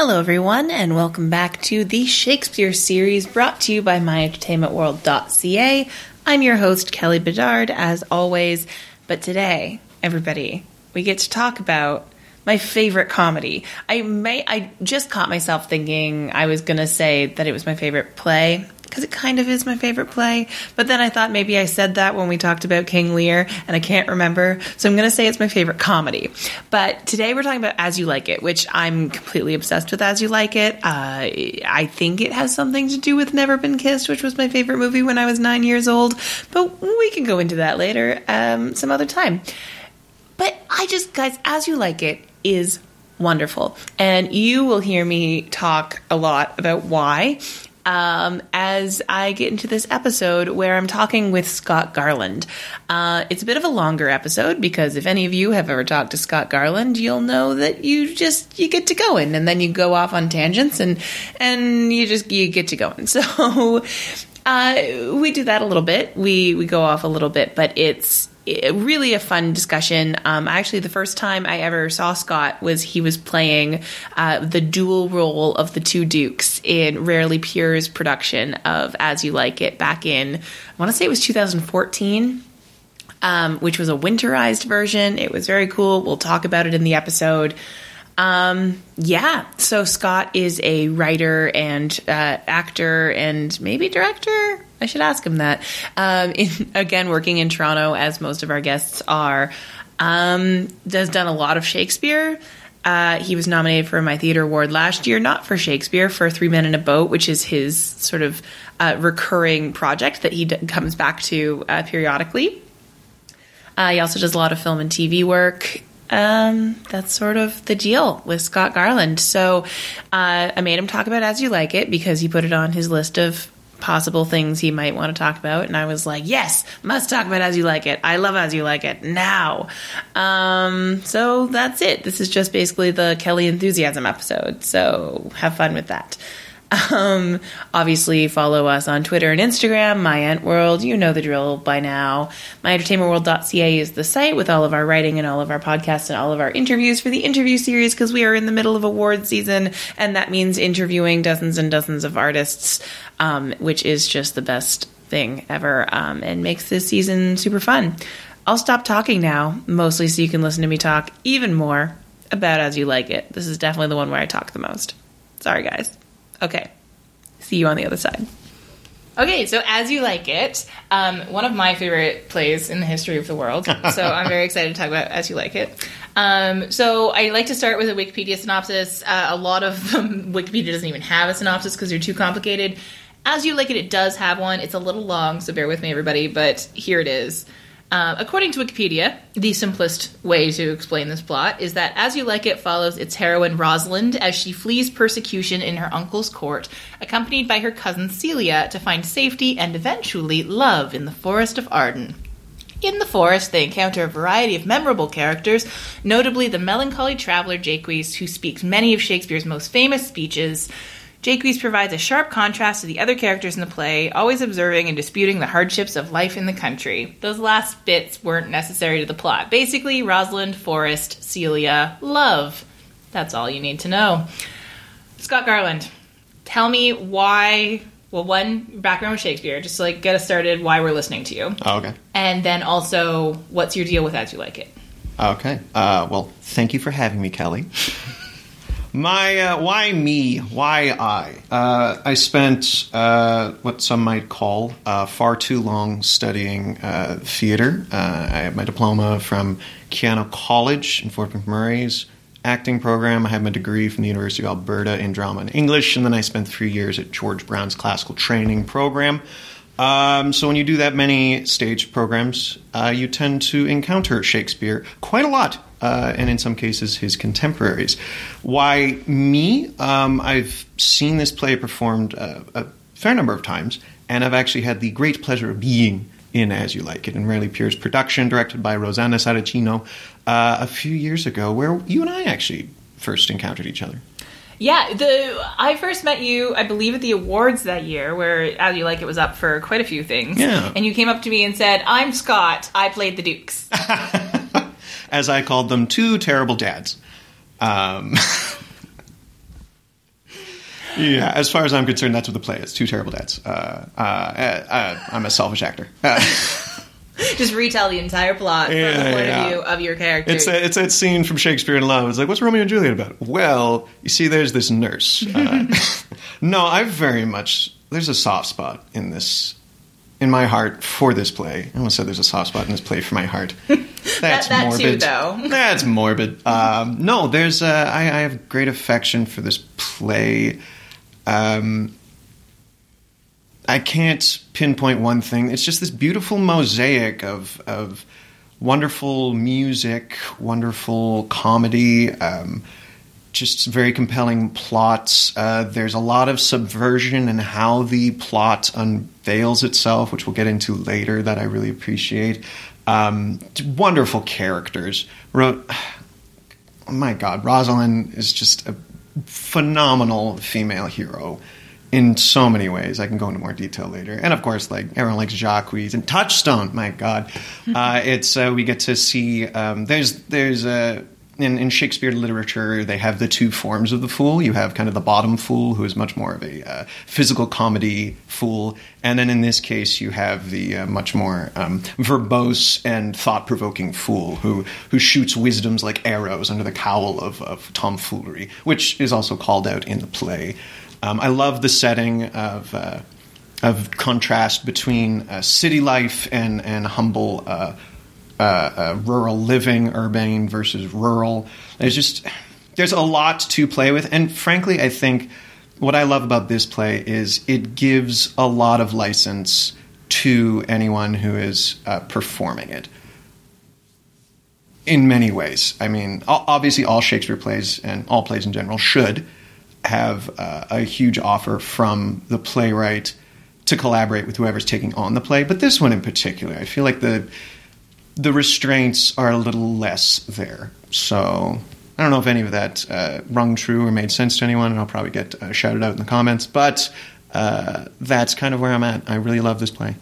Hello, everyone, and welcome back to the Shakespeare series brought to you by MyEntertainmentWorld.ca. I'm your host, Kelly Bedard, as always. But today, everybody, we get to talk about my favorite comedy. I may I just caught myself thinking I was going to say that it was my favorite play because it kind of is my favorite play. But then I thought maybe I said that when we talked about King Lear, and I can't remember. So I'm going to say it's my favorite comedy. But today we're talking about As You Like It, which I'm completely obsessed with As You Like It. Uh, I think it has something to do with Never Been Kissed, which was my favorite movie when I was nine years old. But we can go into that later um, some other time. But I just, guys, As You Like It is wonderful. And you will hear me talk a lot about why um, as I get into this episode where I'm talking with Scott Garland. Uh, it's a bit of a longer episode because if any of you have ever talked to Scott Garland, you'll know that you just you get to going and then you go off on tangents and and you just you get to going. So uh, we do that a little bit. We we go off a little bit, but it's really a fun discussion. Um, actually, the first time I ever saw Scott was he was playing uh, the dual role of the two Dukes in Rarely Pure's production of As You Like It back in, I want to say it was 2014. Um, which was a winterized version. It was very cool. We'll talk about it in the episode. Um, yeah, so Scott is a writer and uh, actor and maybe director. I should ask him that. Um, in, again, working in Toronto, as most of our guests are, um, has done a lot of Shakespeare. Uh, he was nominated for my theater award last year, not for Shakespeare, for Three Men in a Boat, which is his sort of uh, recurring project that he d- comes back to uh, periodically. Uh, he also does a lot of film and TV work um, that's sort of the deal with Scott Garland. So uh, I made him talk about As You Like It because he put it on his list of possible things he might want to talk about. And I was like, yes, must talk about As You Like It. I love As You Like It now. Um, so that's it. This is just basically the Kelly Enthusiasm episode. So have fun with that. Um, obviously, follow us on Twitter and Instagram, My Ent World. You know the drill by now. MyEntertainmentWorld.ca is the site with all of our writing and all of our podcasts and all of our interviews for the interview series because we are in the middle of award season, and that means interviewing dozens and dozens of artists, um, which is just the best thing ever um, and makes this season super fun. I'll stop talking now, mostly so you can listen to me talk even more about As You Like It. This is definitely the one where I talk the most. Sorry, guys. Okay. See you on the other side. Okay, so as you like it, um, one of my favorite plays in the history of the world. So I'm very excited to talk about as you like it. Um, so I like to start with a Wikipedia synopsis. Uh, a lot of um, Wikipedia doesn't even have a synopsis because they're too complicated. As you like it, it does have one. It's a little long, so bear with me, everybody. But here it is. Uh, according to Wikipedia, the simplest way to explain this plot is that As You Like It follows its heroine Rosalind as she flees persecution in her uncle's court, accompanied by her cousin Celia to find safety and eventually love in the Forest of Arden. In the forest, they encounter a variety of memorable characters, notably the melancholy traveler Jaques, who speaks many of Shakespeare's most famous speeches. Jaques provides a sharp contrast to the other characters in the play, always observing and disputing the hardships of life in the country. Those last bits weren't necessary to the plot. Basically, Rosalind, Forest, Celia, love. That's all you need to know. Scott Garland, tell me why. Well, one background with Shakespeare, just to, like get us started. Why we're listening to you, Oh, okay. and then also what's your deal with As You Like It? Okay. Uh, well, thank you for having me, Kelly. My uh, why me? Why I? Uh, I spent uh, what some might call uh, far too long studying uh, theater. Uh, I have my diploma from Keyano College in Fort McMurray's acting program. I have my degree from the University of Alberta in drama and English, and then I spent three years at George Brown's classical training program. Um, so when you do that many stage programs, you tend to encounter Shakespeare quite a lot, uh, and in some cases his contemporaries. Why me? Um, I've seen this play performed uh, a fair number of times, and I've actually had the great pleasure of being in As You Like It, in Rarely Pure's production, directed by Rosanna Saracino, uh, a few years ago, where you and I actually first encountered each other. Yeah, the I first met you, I believe, at the awards that year, where As You Like It was up for quite a few things. Yeah. And you came up to me and said, "I'm Scott. I played the Dukes." As I called them, two terrible dads. Um, yeah, as far as I'm concerned, that's what the play is. Two terrible dads. Uh, uh, uh, I'm a selfish actor. Uh, Just retell the entire plot from the point yeah. of view of your character. it's a, it's that scene from Shakespeare in Love. It's like, what's Romeo and Juliet about? Well, you see, there's this nurse. Uh, no, I very much there's a soft spot in this. In my heart for this play, I almost said there's a soft spot in this play for my heart. That's that too, morbid. though. That's morbid. Um, no, there's. Uh, I, I have great affection for this play. Um, I can't pinpoint one thing. It's just this beautiful mosaic of of wonderful music, wonderful comedy, um, just very compelling plots. Uh, there's a lot of subversion in how the plot unveils itself, which we'll get into later. That I really appreciate. Um, wonderful characters. Ro- oh my God, Rosalind is just a phenomenal female hero in so many ways. I can go into more detail later. And of course, like everyone likes Jacques and Touchstone. My God, uh, it's uh, we get to see. Um, there's there's a. In, in Shakespeare literature, they have the two forms of the fool. You have kind of the bottom fool, who is much more of a uh, physical comedy fool, and then in this case, you have the uh, much more um, verbose and thought-provoking fool, who who shoots wisdoms like arrows under the cowl of, of tomfoolery, which is also called out in the play. Um, I love the setting of uh, of contrast between uh, city life and and humble uh, uh, uh, rural living, urbane versus rural. There's just there's a lot to play with, and frankly, I think what I love about this play is it gives a lot of license to anyone who is uh, performing it in many ways. I mean, obviously, all Shakespeare plays and all plays in general should have uh, a huge offer from the playwright to collaborate with whoever's taking on the play. But this one in particular, I feel like the the restraints are a little less there. So I don't know if any of that uh, rung true or made sense to anyone, and I'll probably get uh, shouted out in the comments. But uh, that's kind of where I'm at. I really love this play.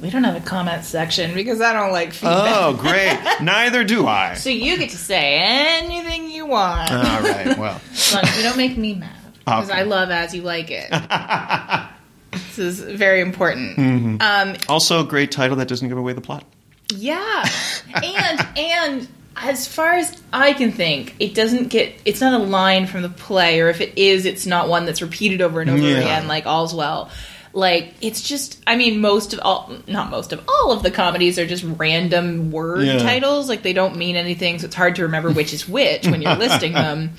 we don't have a comment section because I don't like feedback. Oh, great! Neither do I. So you get to say anything you want. All right. Well. As long as you don't make me mad. Because Okay. I love as you like it. this is very important. Mm-hmm. Um, Also, a great title that doesn't give away the plot. Yeah. And and as far as I can think, it doesn't get it's not a line from the play, or if it is, it's not one that's repeated over and over Yeah. again, like all's well. Like it's just I mean most of all not most of all of the comedies are just random word Yeah. titles. Like they don't mean anything, so it's hard to remember which is which when you're listing them.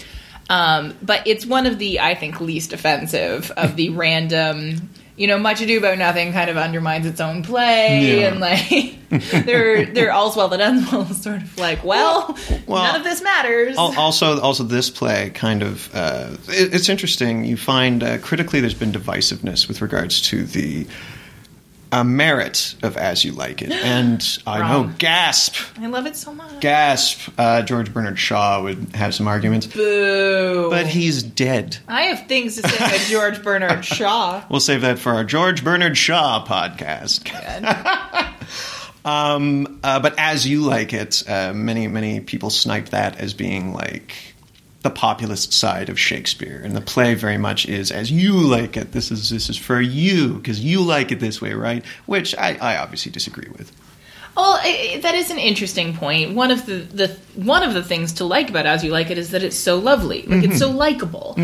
Um, but it's one of the I think least offensive of the random. You know, much ado about nothing kind of undermines its own play, Yeah. and like they're they're all's well that ends well. Sort of like, well, Well, none of this matters. Also, also this play kind of uh, it- it's interesting. You find uh, critically there's been divisiveness with regards to the uh, merit of As You Like It, and I know gasp, I love it so much. gasp. Uh, George Bernard Shaw would have some arguments, Boo! but he's dead. I have things to say about George Bernard Shaw. We'll save that for our George Bernard Shaw podcast. Um, uh, but as you like it, uh, many many people snipe that as being like the populist side of Shakespeare, and the play very much is as you like it. This is this is for you because you like it this way, right? Which I, I obviously disagree with. Well, I, that is an interesting point. One of the, the one of the things to like about As You Like It is that it's so lovely, like it's so likable.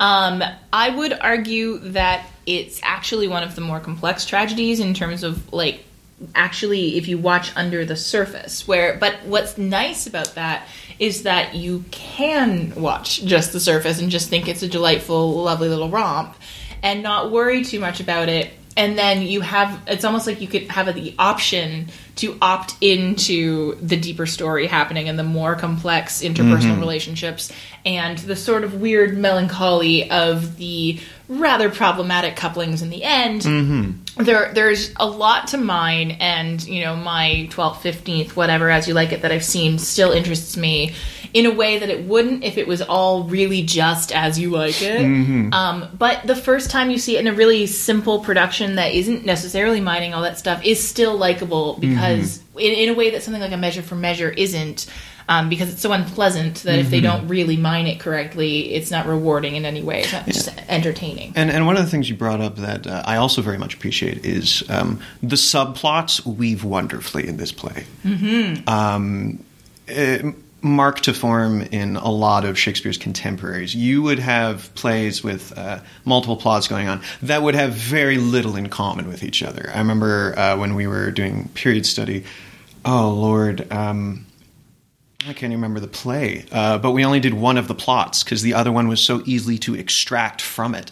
Um, I would argue that it's actually one of the more complex tragedies in terms of like actually if you watch under the surface. Where, but what's nice about that is that you can watch just the surface and just think it's a delightful, lovely little romp, and not worry too much about it and then you have it's almost like you could have the option to opt into the deeper story happening and the more complex interpersonal mm-hmm. relationships and the sort of weird melancholy of the rather problematic couplings in the end. Mm-hmm. There there's a lot to mine and you know my 12th 15th whatever as you like it that i've seen still interests me in a way that it wouldn't if it was all really just as you like it um, but the first time you see it in a really simple production that isn't necessarily mining all that stuff is still likable because in, in a way that something like a measure for measure isn't um, because it's so unpleasant that if Mm-hmm. they don't really mine it correctly, it's not rewarding in any way. It's not just entertaining. And, and one of the things you brought up that uh, I also very much appreciate is um, the subplots weave wonderfully in this play. Mm-hmm. Mark to form in a lot of Shakespeare's contemporaries. You would have plays with uh, multiple plots going on that would have very little in common with each other. I remember uh, when we were doing period study. Oh Lord. Um, I can't remember the play, uh, but we only did one of the plots because the other one was so easily to extract from it.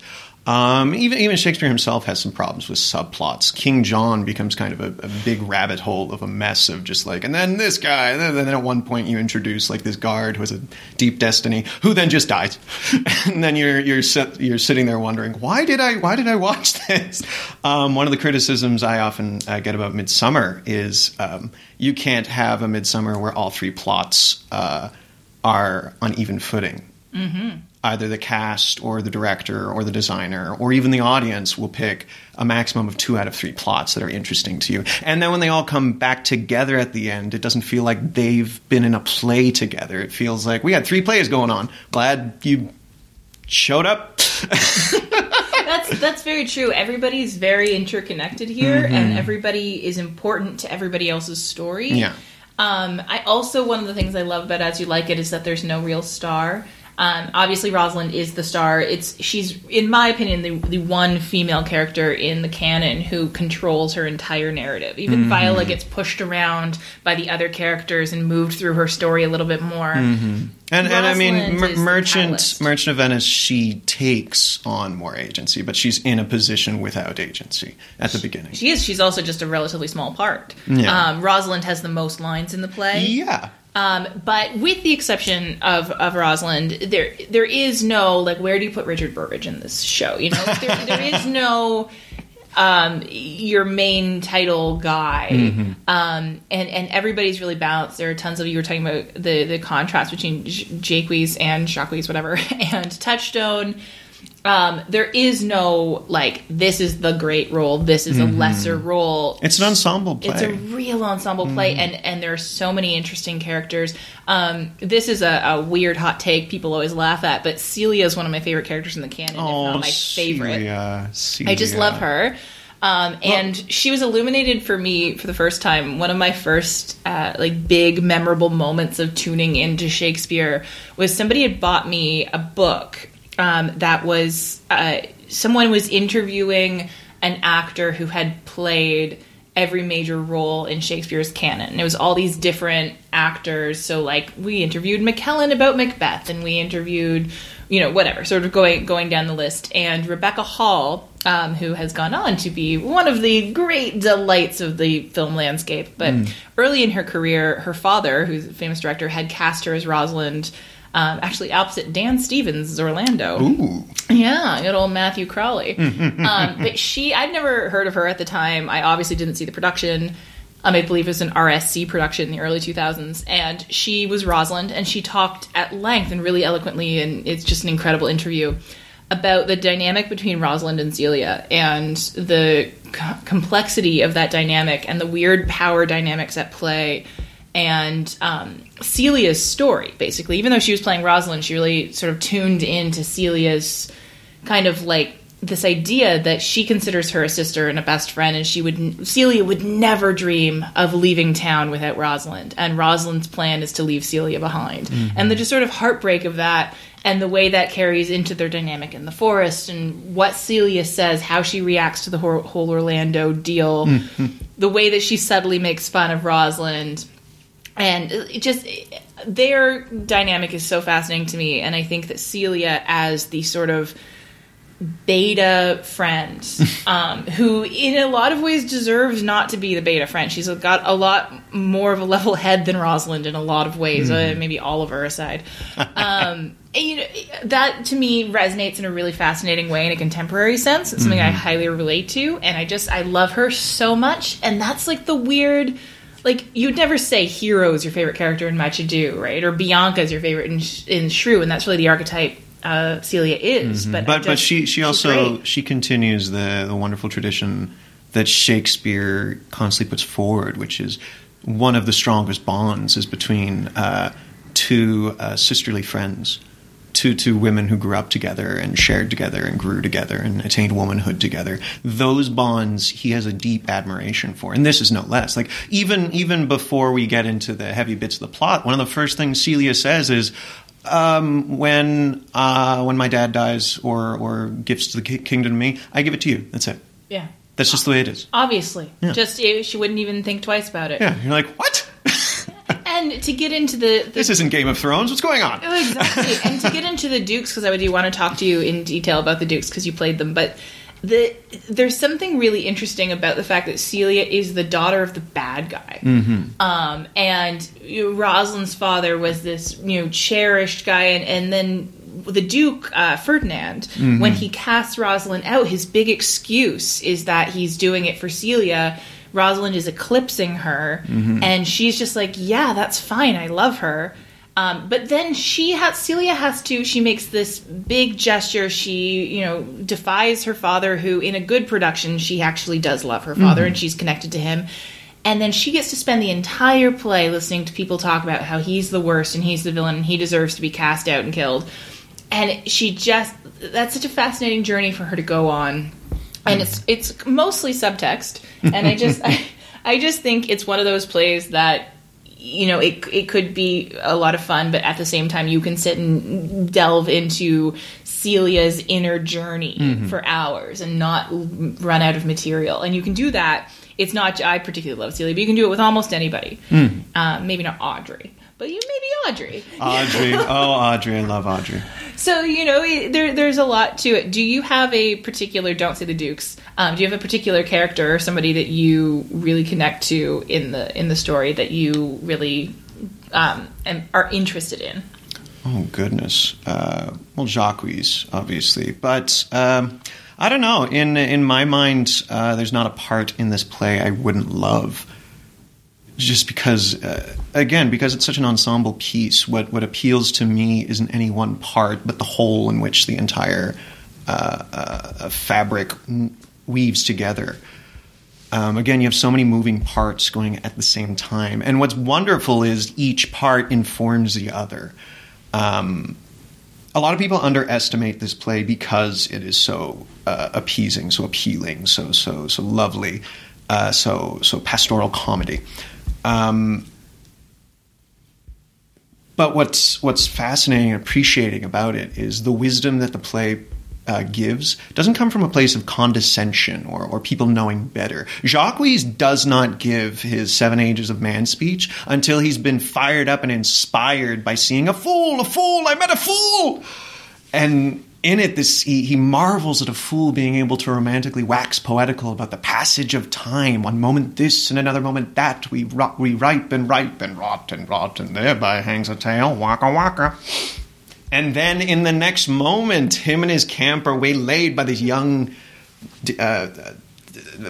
Um, even even Shakespeare himself has some problems with subplots. King John becomes kind of a, a big rabbit hole of a mess of just like, and then this guy, and then, at one point you introduce like this guard who has a deep destiny, who then just dies, and then you're you're sit, you're sitting there wondering why did I why did I watch this? Um, one of the criticisms I often uh, get about Midsummer is um, you can't have a Midsummer where all three plots uh, are on even footing either the cast or the director or the designer or even the audience will pick a maximum of two out of three plots that are interesting to you. And then when they all come back together at the end, it doesn't feel like they've been in a play together. It feels like we had three plays going on. Glad you showed up. that's that's very true. Everybody's very interconnected here, and everybody is important to everybody else's story. Yeah. Um, I also one of the things I love about As You Like It is that there's no real star. Um, obviously, Rosalind is the star. It's she's, in my opinion, the the one female character in the canon who controls her entire narrative. Even Viola gets pushed around by the other characters and moved through her story a little bit more. And, and I mean, Merchant. Merchant of Venice, she takes on more agency, but she's in a position without agency at the beginning. She is. She's also just a relatively small part. Yeah. Um, Rosalind has the most lines in the play. yeah. Um, but with the exception of, of Rosalind, there there is no like where do you put Richard Burbage in this show? You know, there, there is no um, your main title guy, um, and and everybody's really balanced. There are tons of you were talking about the the contrast between J- Jaques and Jacques, whatever, and Touchstone. Um, there is no like this is the great role, this is a lesser role. It's an ensemble play. It's a real ensemble play, and and there are so many interesting characters. Um, this is a, a weird hot take people always laugh at, but Celia is one of my favorite characters in the canon, oh, my favorite. Celia, I just love her. Um, and she was illuminated for me for the first time. One of my first uh, like big memorable moments of tuning into Shakespeare was somebody had bought me a book um, that was uh, someone was interviewing an actor who had played every major role in Shakespeare's canon. It was all these different actors. So like we interviewed McKellen about Macbeth and we interviewed you know whatever sort of going going down the list and Rebecca Hall um, who has gone on to be one of the great delights of the film landscape but early in her career her father who's a famous director had cast her as Rosalind um, actually opposite Dan Stevens' Orlando. Ooh. Yeah, good old Matthew Crawley. um, but she, I'd never heard of her at the time. I obviously didn't see the production. Um, I believe it was an RSC production in the early 2000s. And she was Rosalind, and she talked at length and really eloquently, and it's just an incredible interview about the dynamic between Rosalind and Celia and the co- complexity of that dynamic and the weird power dynamics at play and um, Celia's story, basically. Even though she was playing Rosalind, she really sort of tuned into Celia's kind of like this idea that she considers her a sister and a best friend, and she would Celia would never dream of leaving town without Rosalind, and Rosalind's plan is to leave Celia behind, and the just sort of heartbreak of that. And the way that carries into their dynamic in the forest, and what Celia says, how she reacts to the whole, whole Orlando deal, the way that she subtly makes fun of Rosalind, and it just their dynamic is so fascinating to me and i think that celia as the sort of beta friend um, who in a lot of ways deserves not to be the beta friend. She's got a lot more of a level head than rosalind in a lot of ways uh, maybe oliver aside. Um, and, you know, that to me resonates in a really fascinating way in a contemporary sense. It's something i highly relate to and i just i love her so much and that's like the weird like you'd never say hero is your favorite character in Much Ado, right? Or Bianca is your favorite in, in Shrew, and that's really the archetype uh, Celia is. But I but but just- she she also she continues the the wonderful tradition that Shakespeare constantly puts forward, which is one of the strongest bonds is between uh, two uh, sisterly friends, two two women who grew up together and shared together and grew together and attained womanhood together. Those bonds he has a deep admiration for, and this is no less. Like even even before we get into the heavy bits of the plot, one of the first things Celia says is. Um, when uh, when my dad dies or or gives the kingdom to me, I give it to you. That's it. Yeah. That's just the way it is. Obviously. Yeah. Just eh, she wouldn't even think twice about it. Yeah, you're like, what? And to get into the, the this isn't Game of Thrones. What's going on? Oh, exactly. and to get into the Dukes, because I do want to talk to you in detail about the Dukes because you played them, but the there's something really interesting about the fact that Celia is the daughter of the bad guy, um, and you know, Rosalind's father was this you know cherished guy, and and then the Duke uh, Ferdinand, when he casts Rosalind out, his big excuse is that he's doing it for Celia. Rosalind is eclipsing her, and she's just like, "Yeah, that's fine. I love her." Um, but then she has Celia has to. She makes this big gesture. She you know defies her father, who in a good production she actually does love her father, and she's connected to him. And then she gets to spend the entire play listening to people talk about how he's the worst and he's the villain and he deserves to be cast out and killed. And she just that's such a fascinating journey for her to go on. And it's it's mostly subtext. And I just I, I just think it's one of those plays that you know it it could be a lot of fun, but at the same time you can sit and delve into Celia's inner journey for hours and not run out of material. And you can do that. It's not I particularly love Celia, but you can do it with almost anybody. Um, maybe not Audrey, but you maybe Audrey. Audrey. Oh, Audrey. I love Audrey. So you know there, there's a lot to it. Do you have a particular? Don't say the Dukes. Um, do you have a particular character or somebody that you really connect to in the in the story that you really um, are interested in? Oh goodness. Uh, well, Jacques, obviously, but um, I don't know. In in my mind, uh, there's not a part in this play I wouldn't love. Just because, uh, again, because it's such an ensemble piece, what what appeals to me isn't any one part, but the whole in which the entire uh, uh, fabric weaves together. Um, again, you have so many moving parts going at the same time, and what's wonderful is each part informs the other. Um, a lot of people underestimate this play because it is so uh, appeasing, so appealing, so so so lovely, uh, so so pastoral comedy. Um, but what's what's fascinating and appreciating about it is the wisdom that the play uh, gives doesn't come from a place of condescension or, or people knowing better. Jacques does not give his Seven Ages of Man speech until he's been fired up and inspired by seeing a fool, a fool, I met a fool. And in it, this he, he marvels at a fool being able to romantically wax poetical about the passage of time. One moment this and another moment that. We, rot, we ripe and ripe and rot and rot, and thereby hangs a tale. Waka waka. And then in the next moment, him and his camp are waylaid by this young, uh,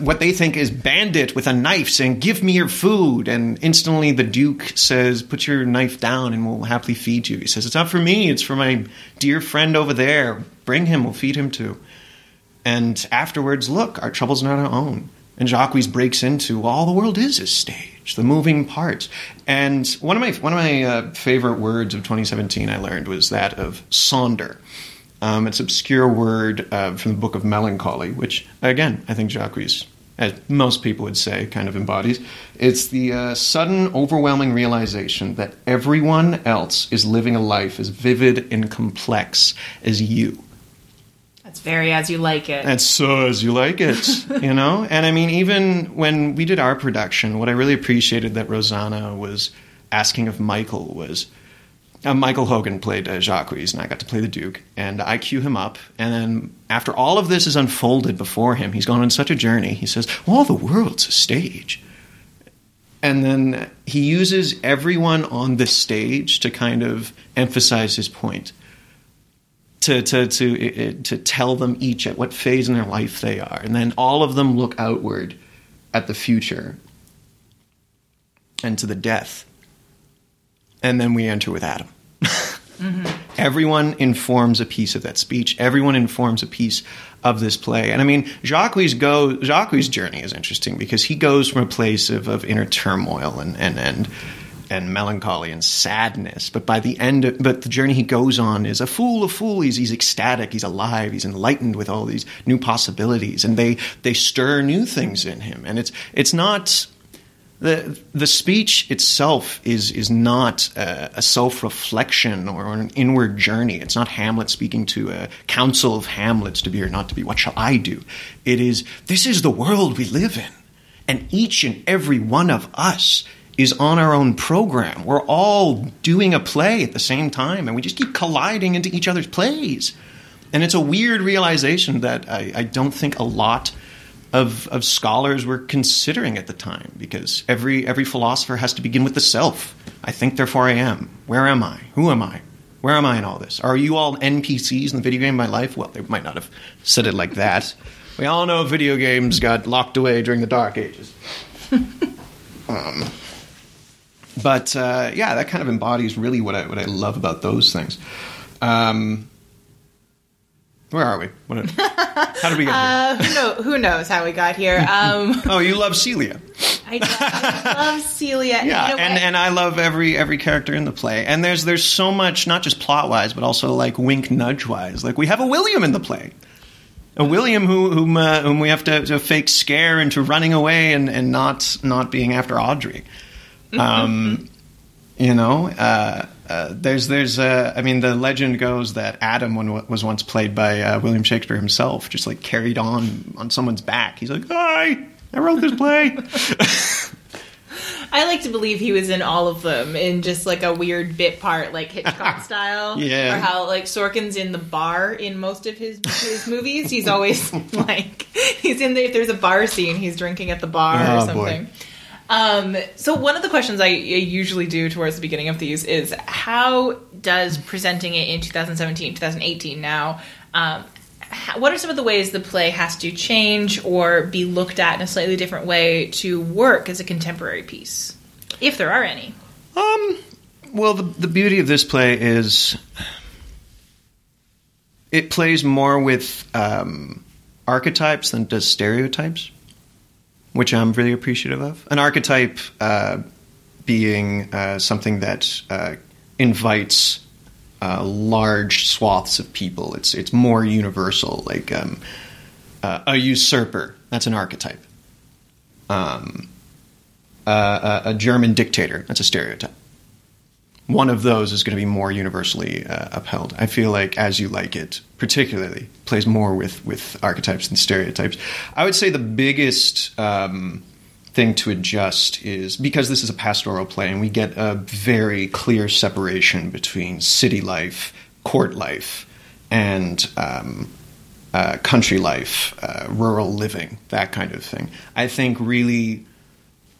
what they think is bandit with a knife saying, Give me your food. And instantly the Duke says, Put your knife down and we'll happily feed you. He says, It's not for me, it's for my dear friend over there. Bring him, we'll feed him too. And afterwards, look, our trouble's not our own. And Jacques breaks into all the world is a stage, the moving parts. And one of my one of my uh, favorite words of 2017 I learned was that of sonder. Um, it's an obscure word uh, from the Book of Melancholy, which again I think Jacques, as most people would say, kind of embodies. It's the uh, sudden, overwhelming realization that everyone else is living a life as vivid and complex as you. That's very as you like it. And so as you like it, you know? And I mean, even when we did our production, what I really appreciated that Rosanna was asking of Michael was uh, Michael Hogan played uh, Jacques, and I got to play the Duke. And I cue him up, and then after all of this is unfolded before him, he's gone on such a journey. He says, "Well, the world's a stage." And then he uses everyone on the stage to kind of emphasize his point to to to to tell them each at what phase in their life they are, and then all of them look outward at the future and to the death, and then we enter with Adam. mm-hmm. Everyone informs a piece of that speech. Everyone informs a piece of this play, and I mean Jacques' go Jacques' journey is interesting because he goes from a place of, of inner turmoil and and and and melancholy and sadness. But by the end, of, but the journey he goes on is a fool, a fool. He's, he's ecstatic. He's alive. He's enlightened with all these new possibilities, and they they stir new things in him. And it's it's not the the speech itself is is not a, self reflection or an inward journey. It's not Hamlet speaking to a council of Hamlets to be or not to be. What shall I do? It is this is the world we live in, and each and every one of us is on our own program. We're all doing a play at the same time, and we just keep colliding into each other's plays. And it's a weird realization that I, I don't think a lot of, of scholars were considering at the time because every every philosopher has to begin with the self. I think, therefore I am. Where am I? Who am I? Where am I in all this? Are you all NPCs in the video game of my life? Well, they might not have said it like that. We all know video games got locked away during the Dark Ages. um, but uh, yeah, that kind of embodies really what I what I love about those things. Um, where are we? What, how did we get here? Uh, who, know, who knows how we got here? Um. Oh, you love Celia. I, I love Celia. Yeah, You know and, what? and I love every every character in the play. And there's there's so much, not just plot wise, but also like wink nudge wise. Like we have a William in the play, a William who whom uh, whom we have to, to fake scare into running away and, and not not being after Audrey. Um, you know, uh, uh, there's there's uh, I mean the legend goes that Adam when, was once played by uh, William Shakespeare himself, just like carried on on someone's back. He's like, "Hi, I wrote this play." I like to believe he was in all of them in just like a weird bit part, like Hitchcock style. Yeah. Or how like Sorkin's in the bar in most of his his movies. He's always like he's in there. If there's a bar scene, he's drinking at the bar Oh, or boy. Um, so one of the questions I, I usually do towards the beginning of these is how does presenting it in 2017, 2018 now, um, what are some of the ways the play has to change or be looked at in a slightly different way to work as a contemporary piece, if there are any? Um, well, the the beauty of this play is it plays more with um, archetypes than does stereotypes, which I'm really appreciative of. An archetype uh, being uh, something that uh, invites uh, large swaths of people. It's it's more universal, like um, uh, a usurper. That's an archetype. Um, uh, a, a German dictator. That's a stereotype. One of those is going to be more universally uh, upheld. I feel like As You Like It, particularly, plays more with, with archetypes and stereotypes. I would say the biggest um, thing to adjust is because this is a pastoral play and we get a very clear separation between city life, court life, and um, uh, country life, uh, rural living, that kind of thing. I think really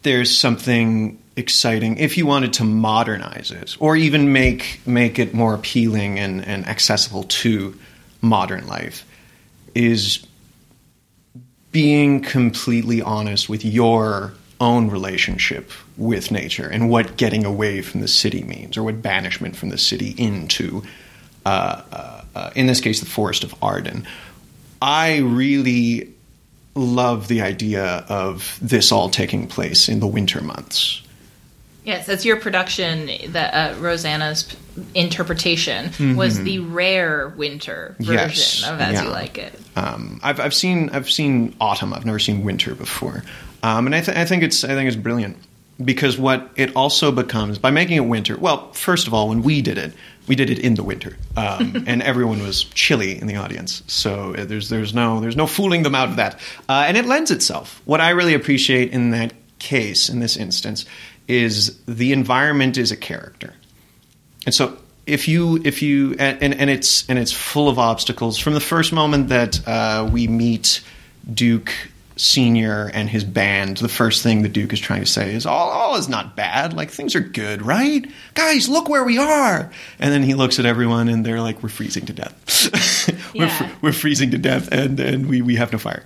there's something exciting if you wanted to modernize it or even make make it more appealing and, and accessible to modern life is being completely honest with your own relationship with nature and what getting away from the city means or what banishment from the city into uh, uh, uh, in this case the forest of arden. I really love the idea of this all taking place in the winter months Yes, that's your production. That uh, Rosanna's interpretation was the rare winter version Mm-hmm. Yes, of As yeah. You Like It. Um, I've, I've seen I've seen autumn. I've never seen winter before, um, and I, th- I think it's I think it's brilliant because what it also becomes by making it winter. Well, first of all, when we did it, we did it in the winter, um, and everyone was chilly in the audience. So uh, there's there's no there's no fooling them out of that, uh, and it lends itself. What I really appreciate in that case, in this instance, is the environment is a character. And so if you if you and, and, it's and it's full of obstacles from the first moment that uh, we meet Duke Senior and his band. The first thing the Duke is trying to say is all all is not bad. Like things are good, right? Guys, look where we are. And then he looks at everyone and they're like, we're freezing to death. we're, Yeah. fr- we're freezing to death and and we we have no fire.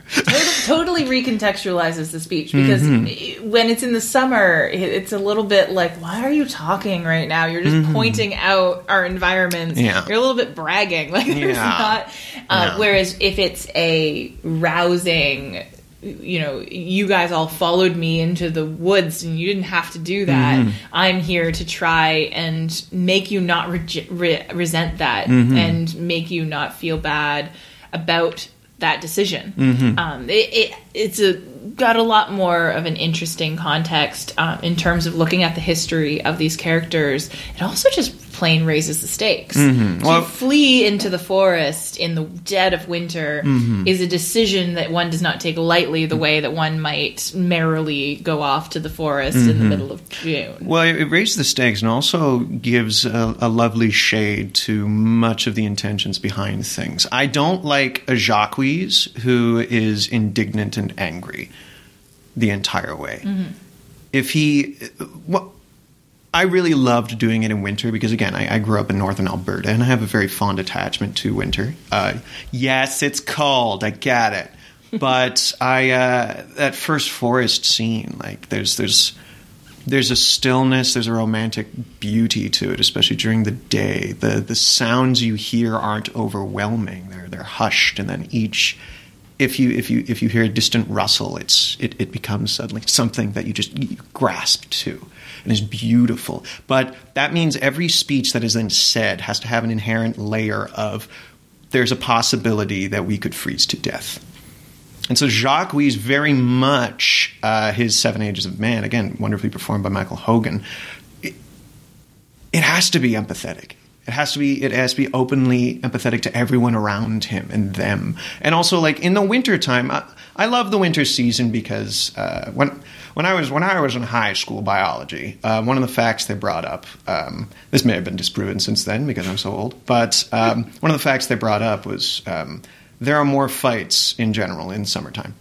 totally recontextualizes the speech because Mm-hmm. when it's in the summer, it's a little bit like, why are you talking right now? You're just pointing out our environments. Mm-hmm. Yeah. You're a little bit bragging. Like there's Yeah. not. Uh, Yeah. Whereas if it's a rousing you know, you guys all followed me into the woods and you didn't have to do that. Mm-hmm. I'm here to try and make you not rege- re- resent that mm-hmm. and make you not feel bad about that decision. Mm-hmm. Um, it, it, it's a got a lot more of an interesting context um, in terms of looking at the history of these characters. It also just plain raises the stakes. Mm-hmm. Well- to flee into the forest in the dead of winter mm-hmm. is a decision that one does not take lightly, the way that one might merrily go off to the forest in the mm-hmm. middle of June. Well, it it raises the stakes and also gives a, a lovely shade to much of the intentions behind things. I don't like a Jacques who is indignant and angry the entire way. If he, well, I really loved doing it in winter because, again, I, I grew up in northern Alberta and I have a very fond attachment to winter. Uh, yes, it's cold. I get it. But I uh, that first forest scene, like there's there's there's a stillness, there's a romantic beauty to it, especially during the day. The the sounds you hear aren't overwhelming; they're they're hushed, and then each. If you if you if you hear a distant rustle, it's it, it becomes suddenly something that you just grasp to, and is beautiful. But that means every speech that is then said has to have an inherent layer of there's a possibility that we could freeze to death. And so Jacques is very much uh, his Seven Ages of Man, again, wonderfully performed by Michael Hogan. It, it has to be empathetic. It has to be it has to be openly empathetic to everyone around him and them. And also like in the wintertime, I, I love the winter season because uh, when when I was when I was in high school biology, uh, one of the facts they brought up. Um, this may have been disproven since then because I'm so old. But um, one of the facts they brought up was um, there are more fights in general in summertime.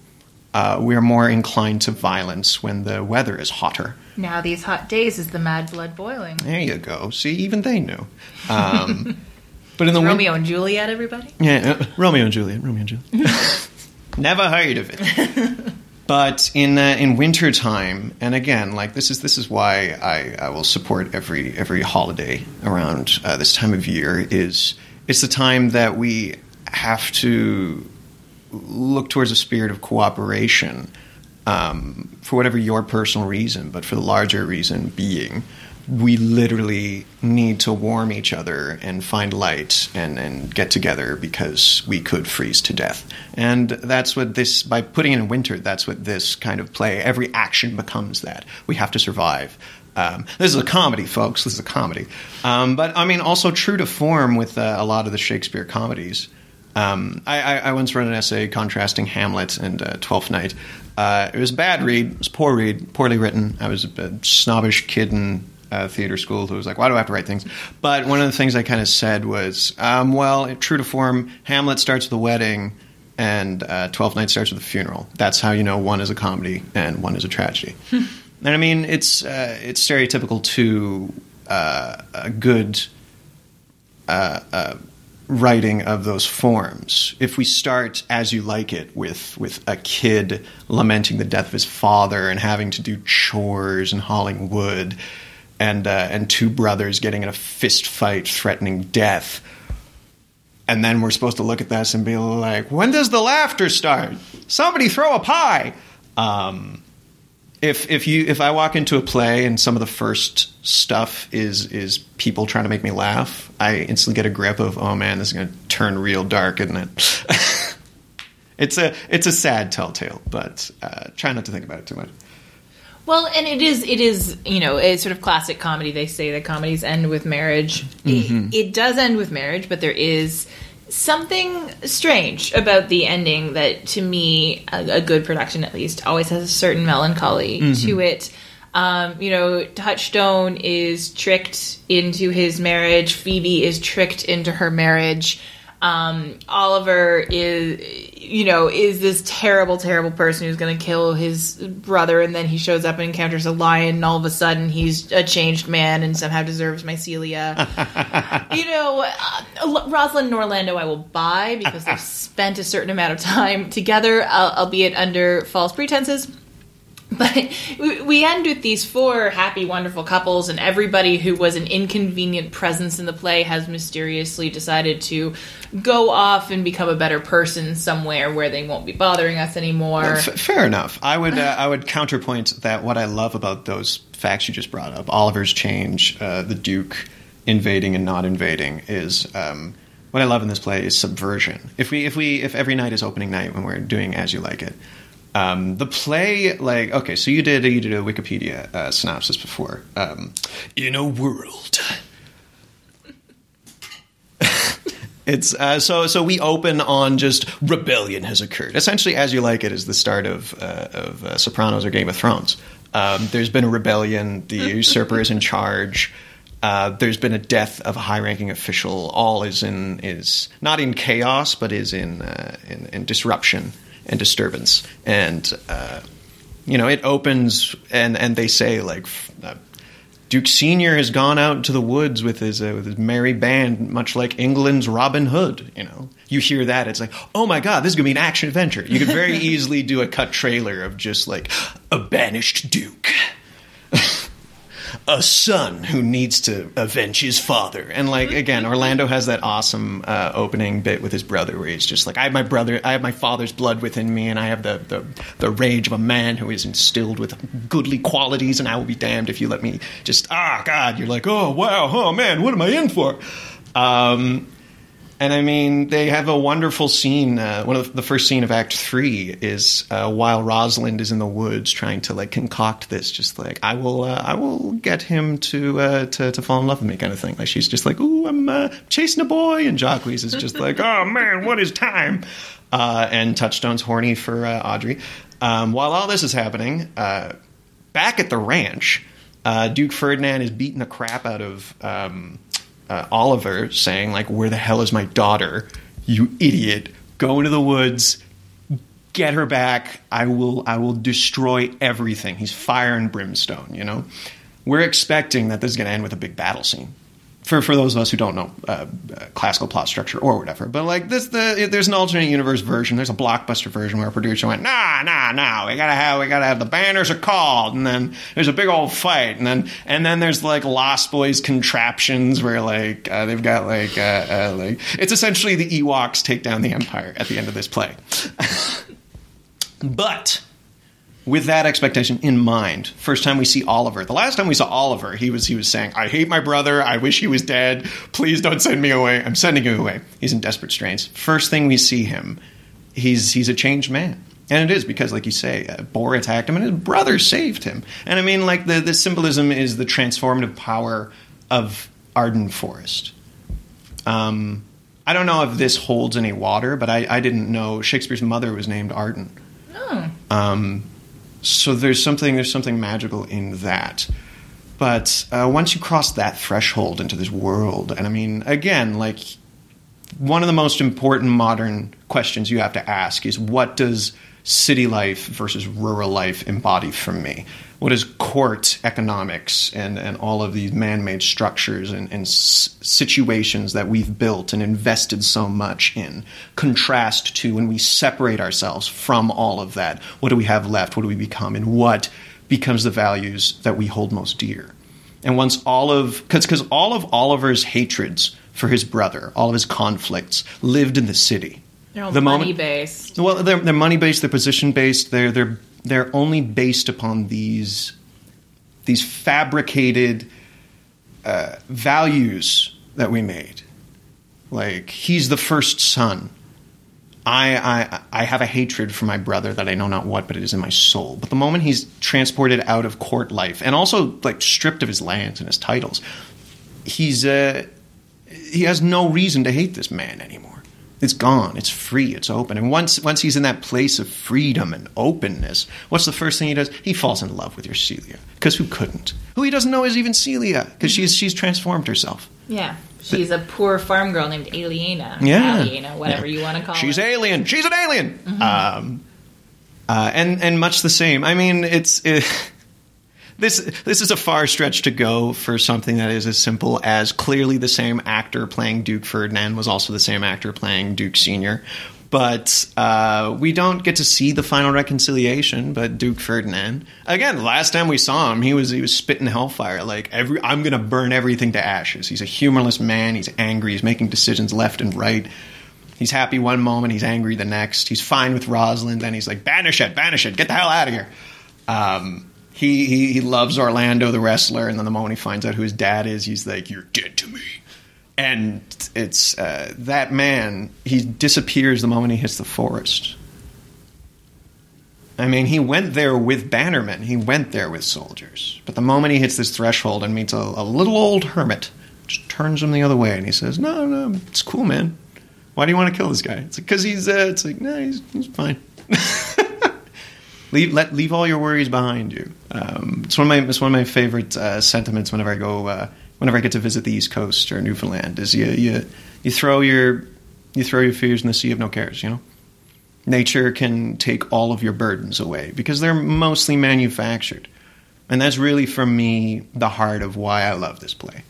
Uh, we are more inclined to violence when the weather is hotter. Now these hot days is the mad blood boiling. There you go. See, even they knew. Um, but in the win- Romeo and Juliet, everybody. yeah, uh, Romeo and Juliet, Romeo and Juliet. Never heard of it. But in uh, in wintertime, and again, like this is this is why I, I will support every every holiday around uh, this time of year. Is it's the time that we have to look towards a spirit of cooperation um, for whatever your personal reason, but for the larger reason being we literally need to warm each other and find light and, and get together because we could freeze to death. And that's what this, by putting in winter, that's what this kind of play, every action becomes that. We have to survive. Um, this is a comedy, folks. This is a comedy. Um, but I mean, also true to form with uh, a lot of the Shakespeare comedies. Um, I, I, I once wrote an essay contrasting Hamlet and uh, Twelfth Night. Uh, it was a bad read. It was a poor read, poorly written. I was a, snobbish kid in uh, theater school who was like, "Why do I have to write things?" But one of the things I kind of said was, um, "Well, true to form, Hamlet starts with a wedding, and uh, Twelfth Night starts with a funeral. That's how you know one is a comedy and one is a tragedy." and I mean, it's uh, it's stereotypical to uh, a good writing of those forms. If we start as you like it with with a kid lamenting the death of his father and having to do chores and hauling wood, and uh, and two brothers getting in a fist fight threatening death. And then we're supposed to look at this and be like, when does the laughter start? Somebody throw a pie. Um, if if you if I walk into a play and some of the first stuff is is people trying to make me laugh, I instantly get a grip of oh man, this is going to turn real dark, isn't it? it's a it's a sad telltale, but uh, try not to think about it too much. Well, and it is it is you know a sort of classic comedy. They say that comedies end with marriage. It, it does end with marriage, but there is something strange about the ending that, to me, a, a good production at least always has a certain melancholy to it. Um, you know, Touchstone is tricked into his marriage. Phoebe is tricked into her marriage. Um, Oliver is, you know, is this terrible, terrible person who's going to kill his brother, and then he shows up and encounters a lion, and all of a sudden he's a changed man and somehow deserves my Celia. you know, uh, Rosalind and Orlando I will buy because they've spent a certain amount of time together, uh, albeit under false pretenses. But we- end with these four happy, wonderful couples, and everybody who was an inconvenient presence in the play has mysteriously decided to go off and become a better person somewhere where they won't be bothering us anymore. F- fair enough. I would uh, I would counterpoint that what I love about those facts you just brought up, Oliver's change, uh, the Duke invading and not invading, is um, what I love in this play is subversion. If we if we if every night is opening night when we're doing as you like it, um, the play like okay, so you did you did a Wikipedia uh, synopsis before. Um, in a world It's uh, so so we open on just rebellion has occurred. Essentially, as you like it is the start of uh, of uh, Sopranos or Game of Thrones. Um, there's been a rebellion. The usurper is in charge. Uh, there's been a death of a high-ranking official. All is in is not in chaos, but is in uh, in, in disruption and disturbance. And uh, you know, it opens and and they say like. Uh, Duke Senior has gone out into the woods with his uh, with his merry band, much like England's Robin Hood. You know, you hear that, it's like, oh my god, this is gonna be an action adventure. You could very easily do a cut trailer of just like a banished Duke, a son who needs to avenge his father, and like again, Orlando has that awesome uh, opening bit with his brother where he's just like, I have my brother, I have my father's blood within me, and I have the the, the rage of a man who is instilled with goodly qualities, and I will be damned if you let me just ah God, you're like, oh wow, oh man, what am I in for? Um, and I mean, they have a wonderful scene. Uh, one of the first scene of Act Three is uh, while Rosalind is in the woods trying to like concoct this, just like I will, uh, I will get him to, uh, to to fall in love with me, kind of thing. Like she's just like, "Ooh, I'm uh, chasing a boy," and Jacques is just like, "Oh man, what is time?" Uh, and Touchstone's horny for Audrey. Um, while all this is happening, back at the ranch, Duke Ferdinand is beating the crap out of. Um, uh, Oliver saying like, "Where the hell is my daughter? You idiot! Go into the woods, get her back. I will. I will destroy everything." He's fire and brimstone. You know, we're expecting that this is going to end with a big battle scene. For, for those of us who don't know uh, classical plot structure or whatever, but like this, the there's an alternate universe version. There's a blockbuster version where a producer went, nah, nah, nah, we gotta have we gotta have the banners are called, and then there's a big old fight, and then and then there's like Lost Boys contraptions where like uh, they've got like uh, uh, like it's essentially the Ewoks take down the Empire at the end of this play, but with that expectation in mind, first time we see Oliver. The last time we saw Oliver, he was he was saying, "I hate my brother. I wish he was dead. Please don't send me away. I'm sending you away." He's in desperate straits. First thing we see him, he's he's a changed man. And it is because, like you say, uh, Bor attacked him and his brother saved him. And I mean, like, the, the symbolism is the transformative power of Arden Forest. Um, I don't know if this holds any water, but I, I didn't know Shakespeare's mother was named Arden. Oh. Um, so there's something there's something magical in that. But uh, once you cross that threshold into this world, and I mean, again, like one of the most important modern questions you have to ask is what does city life versus rural life embody for me? What is court economics and, and all of these man made structures and, and s- situations that we've built and invested so much in contrast to when we separate ourselves from all of that? What do we have left? What do we become? And what becomes the values that we hold most dear? And once all of, because all of Oliver's hatreds for his brother, all of his conflicts lived in the city. They're all The money moment- based. Well, they're, they're money based. They're position based. They're they're they're only based upon these these fabricated uh, values that we made. Like he's the first son. I, I I have a hatred for my brother that I know not what, but it is in my soul. But the moment he's transported out of court life and also like stripped of his lands and his titles, he's uh, he has no reason to hate this man anymore. It's gone. It's free. It's open. And once once he's in that place of freedom and openness, what's the first thing he does? He falls in love with your Celia. Because who couldn't? Who he doesn't know is even Celia. Because she's she's transformed herself. Yeah. She's a poor farm girl named Aliena. Yeah. Aliena, whatever Yeah. you want to call her. She's her. alien. She's an alien. Um, uh, and and much the same. I mean, it's it, this this is a far stretch to go for something that is as simple as clearly the same actor playing Duke Ferdinand was also the same actor playing Duke Senior. but uh, we don't get to see the final reconciliation. But Duke Ferdinand, again, last time we saw him, he was he was spitting hellfire. Like every, I'm gonna burn everything to ashes. He's a humorless man. He's angry. He's making decisions left and right. He's happy one moment, he's angry the next. He's fine with Rosalind, then he's like, banish it, banish it, get the hell out of here. Um, he, he he loves Orlando the wrestler, and then the moment he finds out who his dad is, he's like, "You're dead to me." And it's uh, that man. He disappears the moment he hits the forest. I mean, he went there with bannermen. He went there with soldiers. But the moment he hits this threshold and meets a, a little old hermit, just turns him the other way, and he says, "No, no, it's cool, man. Why do you want to kill this guy? It's because he's. Uh, it's like no, he's, he's fine. leave let leave all your worries behind you. Um, it's one of my it's one of my favorite uh, sentiments whenever I go uh, whenever I get to visit the East Coast or Newfoundland. Is you you you throw your you throw your fears in the sea of no cares. You know, nature can take all of your burdens away because they're mostly manufactured, and that's really for me the heart of why I love this play.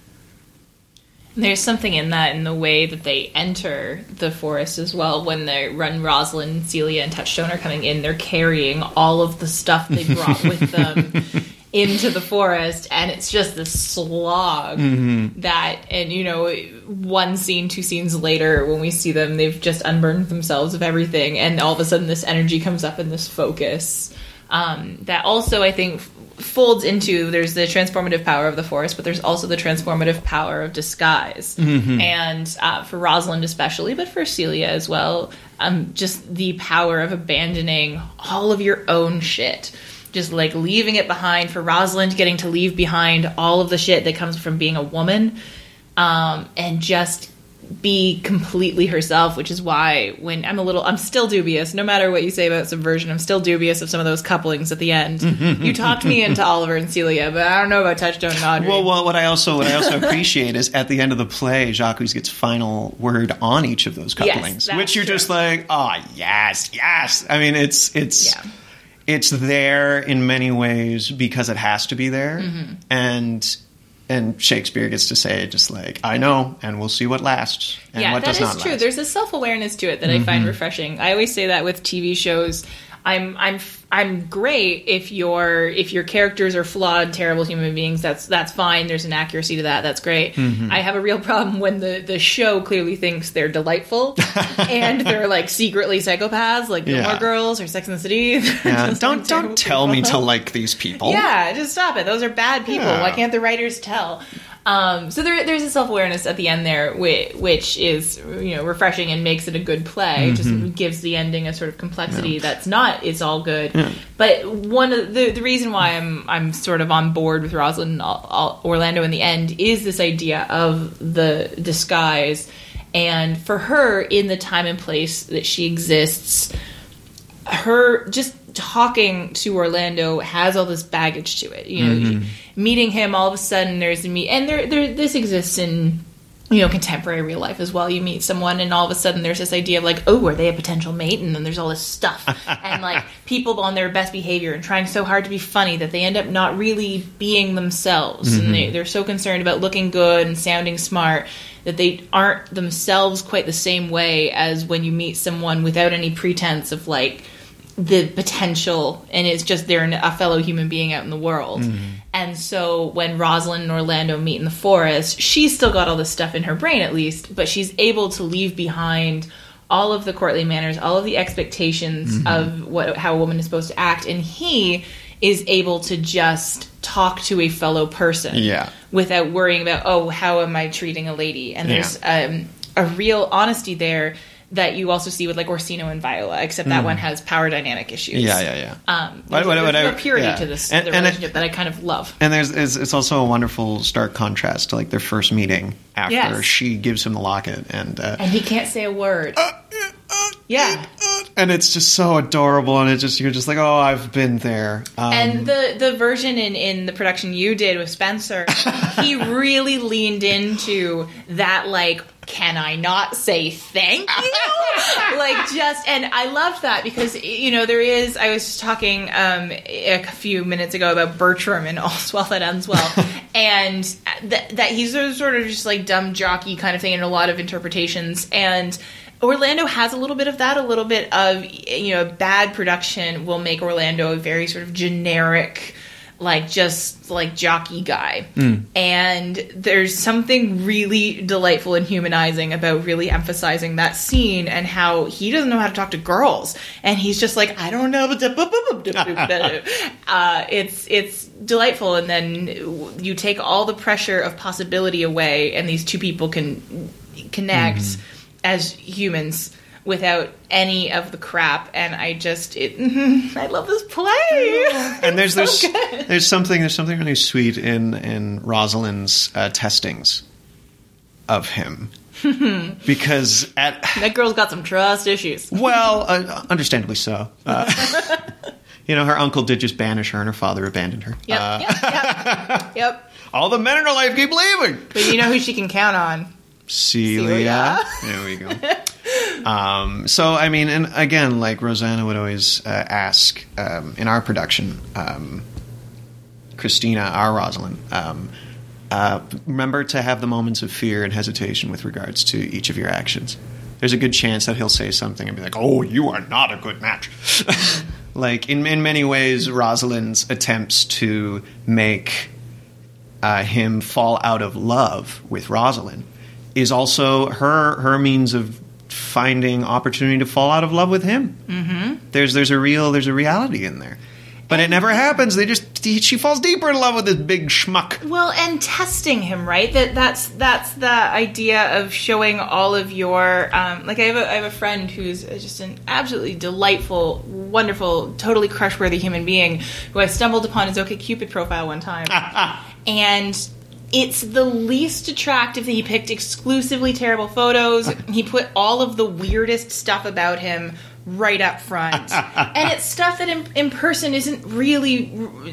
There's something in that in the way that they enter the forest as well. When they run Rosalind, Celia, and Touchstone are coming in, they're carrying all of the stuff they brought with them into the forest, and it's just this slog mm-hmm. that. And you know, one scene, two scenes later, when we see them, they've just unburned themselves of everything, and all of a sudden, this energy comes up in this focus. Um, that also, I think, folds into there's the transformative power of the forest, but there's also the transformative power of disguise. And uh, for Rosalind, especially, but for Celia as well, um, just the power of abandoning all of your own shit. Just like leaving it behind. For Rosalind, getting to leave behind all of the shit that comes from being a woman um, and just be completely herself, which is why when I'm a little, I'm still dubious. No matter what you say about subversion, I'm still dubious of some of those couplings at the end. you talked me into Oliver and Celia, but I don't know about Touchstone and Audrey. Well, well, what I also what I also appreciate is at the end of the play, Jacques gets final word on each of those couplings, that's which you're true. just like, oh yes, yes. I mean, it's it's Yeah. it's there in many ways because it has to be there, Mm-hmm. and and Shakespeare gets to say just like I know, and we'll see what lasts and yeah, what that does is not true. last. There's a self awareness to it that I find mm-hmm. refreshing. I always say that with TV shows. I'm I'm I'm great if your if your characters are flawed, terrible human beings. That's that's fine. There's an accuracy to that. That's great. Mm-hmm. I have a real problem when the the show clearly thinks they're delightful and they're like secretly psychopaths, like Gilmore Yeah. Girls or Sex and the City. Yeah, don't don't tell me to like these people. Yeah, just stop it. Those are bad people. Yeah. Why can't the writers tell? Um, so there, there's a self awareness at the end there, which, which is you know refreshing and makes it a good play. It Just gives the ending a sort of complexity that's not. It's all good. But one of the the reason why I'm I'm sort of on board with Rosalind and Al- Al- Orlando in the end is this idea of the disguise, and for her in the time and place that she exists her just talking to Orlando has all this baggage to it. You know, mm-hmm. meeting him all of a sudden there's a meet, and there, there this exists in you know contemporary real life as well. You meet someone, and all of a sudden there's this idea of like, oh, are they a potential mate? And then there's all this stuff, and like people on their best behavior and trying so hard to be funny that they end up not really being themselves, and they, mm-hmm. they're so concerned about looking good and sounding smart. That they aren't themselves quite the same way as when you meet someone without any pretense of like the potential and it's just they're a fellow human being out in the world. And so when rosalind and orlando meet in the forest she's still got all this stuff in her brain at least but she's able to leave behind all of the courtly manners all of the expectations of what how a woman is supposed to act and he is able to just talk to a fellow person Yeah. without worrying about oh how am i treating a lady? And there's um, a real honesty there that you also see with like Orsino and Viola, except that one has power dynamic issues. Mm. Yeah, yeah, yeah. Um, What- there's, what- there's what a purity yeah. to this And- the and it- relationship that I kind of love. And there's it's, it's also a wonderful stark contrast to like their first meeting after Yes. she gives him the locket and uh, And he can't say a word. Uh, yeah. and it's just so adorable and it just you're just like oh I've been there um, And the the version in in the production you did with Spencer, he really leaned into that like can I not say thank you? like just and I love that because you know there is I was just talking um a few minutes ago about Bertram and All's Well That Ends Well and that that he's a sort of just like dumb jockey kind of thing in a lot of interpretations and Orlando has a little bit of that. A little bit of you know, bad production will make Orlando a very sort of generic, like just like jockey guy. And there's something really delightful and humanizing about really emphasizing that scene and how he doesn't know how to talk to girls, and he's just like, I don't know. uh, it's it's delightful, and then you take all the pressure of possibility away, and these two people can connect as humans without any of the crap and i just it i love this play. And there's so there's good. there's something there's something really sweet in in Rosalind's uh, testings of him. Because at that girl's got some trust issues. Well uh, understandably so. Uh, you know her uncle did just banish her and her father abandoned her. Yep Uh, yep, yep. Yep. All the men in her life keep leaving. But you know who she can count on? Celia. Celia. There we go. Um, so, I mean, and again, like Rosanna would always uh, ask um, in our production, um, Christina, our Rosalind, um, uh, remember to have the moments of fear and hesitation with regards to each of your actions. There's a good chance that he'll say something and be like, "Oh, you are not a good match." like in in many ways, Rosalind's attempts to make uh, him fall out of love with Rosalind is also her her means of finding opportunity to fall out of love with him. Mm-hmm. There's there's a real there's a reality in there, but it never happens. They just she falls deeper in love with this big schmuck. Well, and testing him, right? That that's that's the idea of showing all of your um, like. I have a I have a friend who's just an absolutely delightful, wonderful, totally crush worthy human being who I stumbled upon his OkCupid profile one time, and. It's the least attractive that he picked exclusively terrible photos. he put all of the weirdest stuff about him right up front. and it's stuff that in, in person isn't really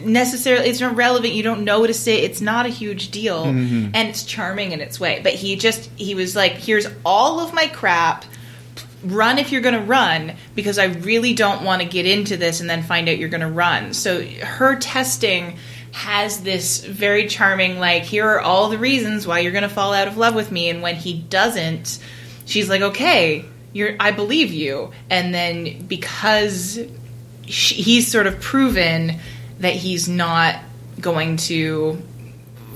necessarily it's not relevant. You don't notice it. It's not a huge deal. Mm-hmm. And it's charming in its way. But he just he was like, here's all of my crap. Run if you're going to run because I really don't want to get into this and then find out you're going to run. So her testing has this very charming like here are all the reasons why you're going to fall out of love with me. And when he doesn't she's like okay you're I believe you. And then because she, he's sort of proven that he's not going to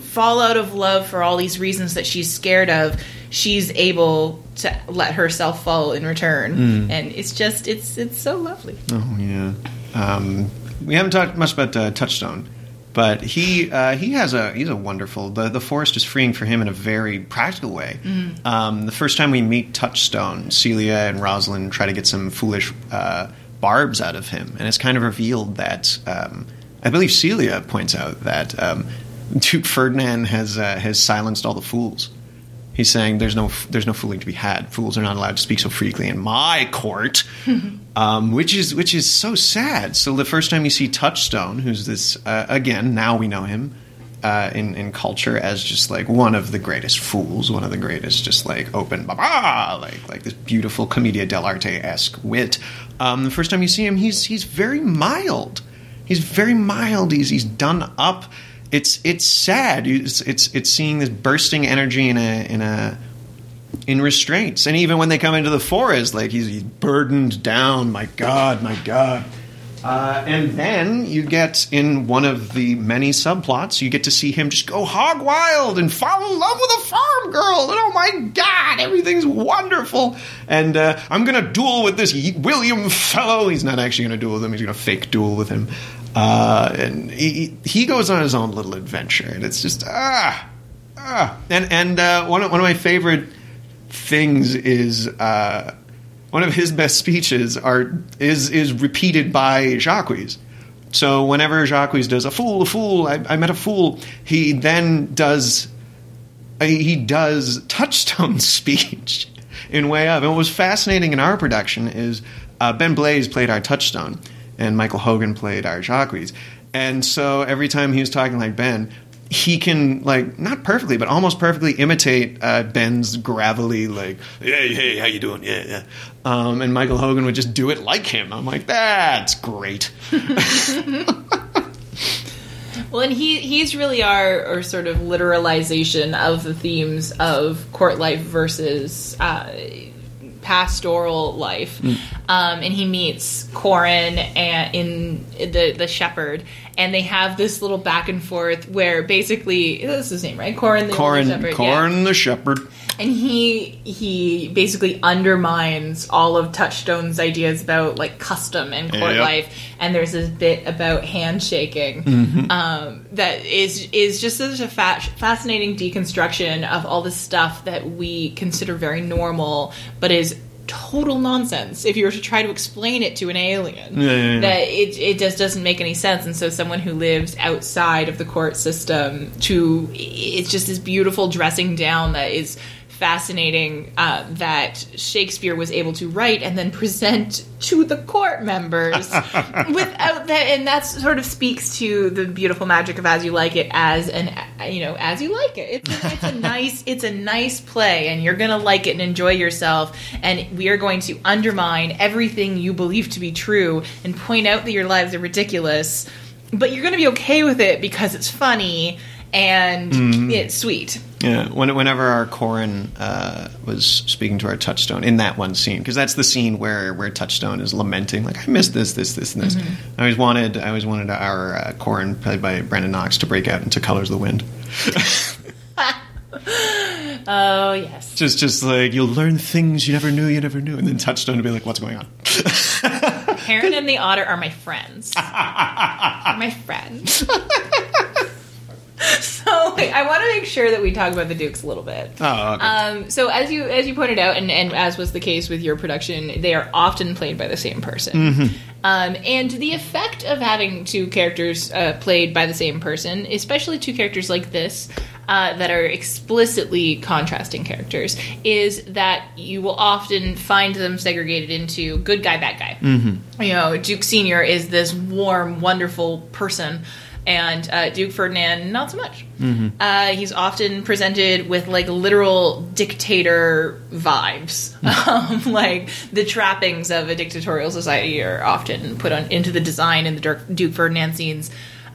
fall out of love for all these reasons that she's scared of she's able to let herself fall in return. And it's just it's it's so lovely. Oh yeah. Um, we haven't talked much about uh, Touchstone, but he uh, he has a he's a wonderful. The the forest is freeing for him in a very practical way. Um, the first time we meet Touchstone, Celia and Rosalind try to get some foolish uh, barbs out of him, and it's kind of revealed that um, I believe Celia points out that um, Duke Ferdinand has uh, has silenced all the fools. He's saying there's no there's no fooling to be had. Fools are not allowed to speak so freely in my court, um, which is which is so sad. So the first time you see Touchstone, who's this uh, again now we know him uh, in in culture as just like one of the greatest fools, one of the greatest just like open baba like like this beautiful commedia dell'arte esque wit. Um, the first time you see him, he's he's very mild. He's very mild. He's he's done up it's it's sad. It's it's it's seeing this bursting energy in a in a in restraints, and even when they come into the forest, like he's, he's burdened down. My God, my God. Uh, and then you get in one of the many subplots, you get to see him just go hog wild and fall in love with a farm girl. And oh my God, everything's wonderful. And uh, I'm going to duel with this William fellow. He's not actually going to duel with him, he's going to fake duel with him. Uh, and he, he goes on his own little adventure, and it's just ah, ah. And and uh, one of, one of my favorite things is uh, one of his best speeches are is is repeated by Jacques. So whenever Jacques does a fool, a fool, I, I met a fool, he then does he does touchstone speech in way of. And what was fascinating in our production is uh, Ben Blaze played our touchstone, and Michael Hogan played our Jacques. And so every time he was talking like Ben, he can like not perfectly, but almost perfectly imitate uh, Ben's gravelly like, "Hey, hey, how you doing? Yeah, yeah." Um, and Michael Hogan would just do it like him. I'm like, that's great. Well, and he he's really our, our sort of literalization of the themes of court life versus uh, pastoral life, Mm. um, and he meets Corin and in the the shepherd, and they have this little back and forth where basically this is his name, right? Corin, the Corin, shepherd, yeah Corin the shepherd. And he he basically undermines all of Touchstone's ideas about like custom and court Yep. life. And there's this bit about handshaking Mm-hmm. um, that is is just such a fa- fascinating deconstruction of all the stuff that we consider very normal, but is total nonsense if you were to try to explain it to an alien Yeah, yeah, yeah. that it, it just doesn't make any sense and so someone who lives outside of the court system to it's just this beautiful dressing down that is fascinating uh, that Shakespeare was able to write and then present to the court members without that and that sort of speaks to the beautiful magic of as you like it as an you know as you like it. It's a, it's a nice it's a nice play and you're gonna like it and enjoy yourself and we are going to undermine everything you believe to be true and point out that your lives are ridiculous but you're gonna be okay with it because it's funny and it's sweet Yeah, when, whenever our Corin uh, was speaking to our Touchstone in that one scene, because that's the scene where where Touchstone is lamenting, like I missed this, this, this, and this. I always wanted, I always wanted our uh, Corin, played by Brandon Knox, to break out into Colors of the Wind. oh yes Just, just like you'll learn things you never knew, you never knew, and then Touchstone to be like, "What's going on?" Heron and the otter are my friends Are my friends so wait, i want to make sure that we talk about the dukes a little bit Oh, okay. Um, so as you as you pointed out, and, and as was the case with your production, they are often played by the same person. Um, and the effect of having two characters uh, played by the same person, especially two characters like this. Uh, that are explicitly contrasting characters is that you will often find them segregated into good guy, bad guy. Mm-hmm. You know, Duke Senior is this warm, wonderful person, and uh, Duke Ferdinand not so much. Uh, he's often presented with like literal dictator vibes, um, like the trappings of a dictatorial society are often put on into the design in the Duke Ferdinand scenes.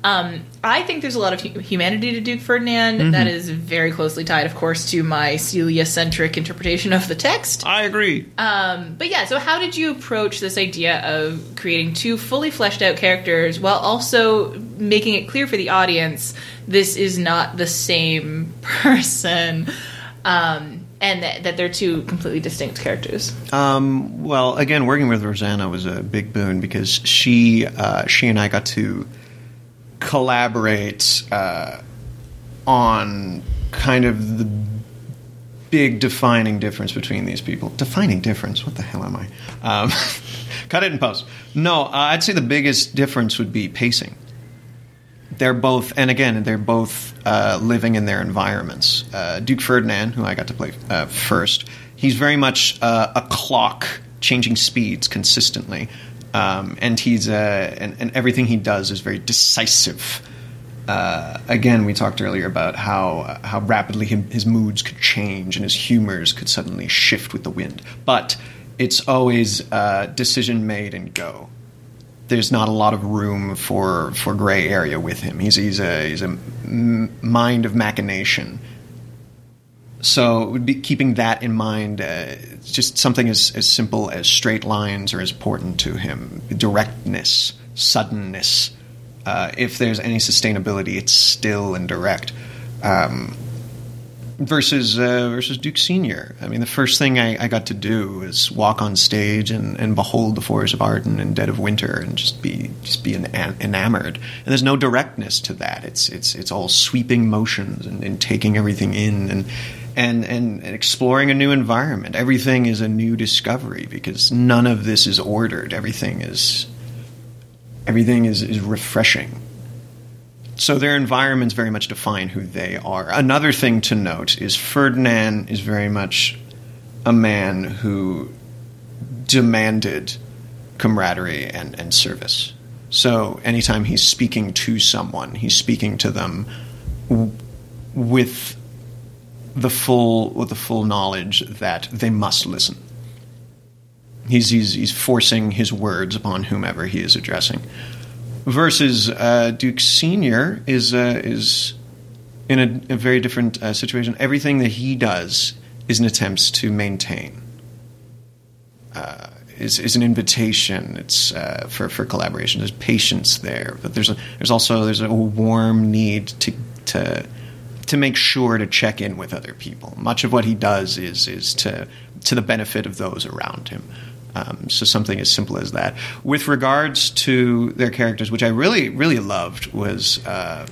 Um, I think there's a lot of hu- humanity to Duke Ferdinand that is very closely tied, of course, to my Celia centric interpretation of the text. I agree. Um, but yeah, so how did you approach this idea of creating two fully fleshed out characters while also making it clear for the audience this is not the same person um, and that, that they're two completely distinct characters? Um, well, again, working with Rosanna was a big boon because she uh, she and I got to collaborate uh, on kind of the big defining difference between these people. Defining difference? What the hell am I? Um, cut it in post. No, uh, I'd say the biggest difference would be pacing. They're both, and again, they're both uh, living in their environments. Uh, Duke Ferdinand, who I got to play uh, first, he's very much uh, a clock, changing speeds consistently, um, and he's uh, and, and everything he does is very decisive. Uh, again, we talked earlier about how how rapidly him, his moods could change and his humors could suddenly shift with the wind. But it's always uh, decision made and go. There's not a lot of room for for gray area with him. He's he's a he's a mind of machination. So would be keeping that in mind. Uh, just something as, as simple as straight lines are as important to him. Directness, suddenness. Uh, if there's any sustainability, it's still and direct. Um, versus uh, versus Duke Senior. I mean, the first thing I, I got to do was walk on stage and, and behold the forest of Arden in dead of winter and just be just be en- enamored. And there's no directness to that. It's it's it's all sweeping motions and, and taking everything in and. And, and, and exploring a new environment. Everything is a new discovery because none of this is ordered. Everything is everything is, is refreshing. So their environments very much define who they are. Another thing to note is Ferdinand is very much a man who demanded camaraderie and, and service. So anytime he's speaking to someone, he's speaking to them w- with the full with the full knowledge that they must listen. He's, he's, he's forcing his words upon whomever he is addressing versus uh, Duke Senior is uh, is in a, a very different uh, situation. Everything that he does is an attempt to maintain. uh, is, is an invitation. It's uh, for for collaboration. There's patience there, but there's a, there's also there's a warm need to to to make sure to check in with other people. Much of what he does is is to to the benefit of those around him. Um, so something as simple as that. With regards to their characters, which I really really loved, was uh,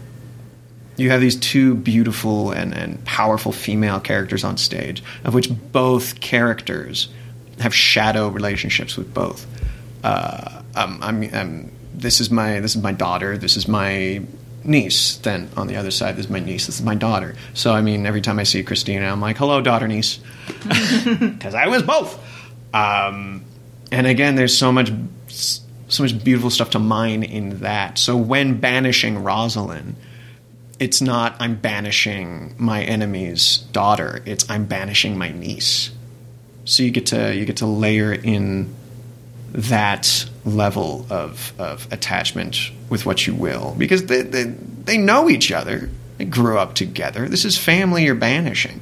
you have these two beautiful and, and powerful female characters on stage, of which both characters have shadow relationships with both. Uh, um, I'm, I'm, this is my this is my daughter. This is my niece. Then on the other side, is my niece. This is my daughter. So I mean, every time I see Christina, I'm like, "Hello, daughter, niece," because I was both. Um, and again, there's so much so much beautiful stuff to mine in that. So when banishing Rosalind, it's not I'm banishing my enemy's daughter. It's I'm banishing my niece. So you get to you get to layer in that level of, of attachment with what you will because they, they, they know each other. They grew up together. This is family you're banishing.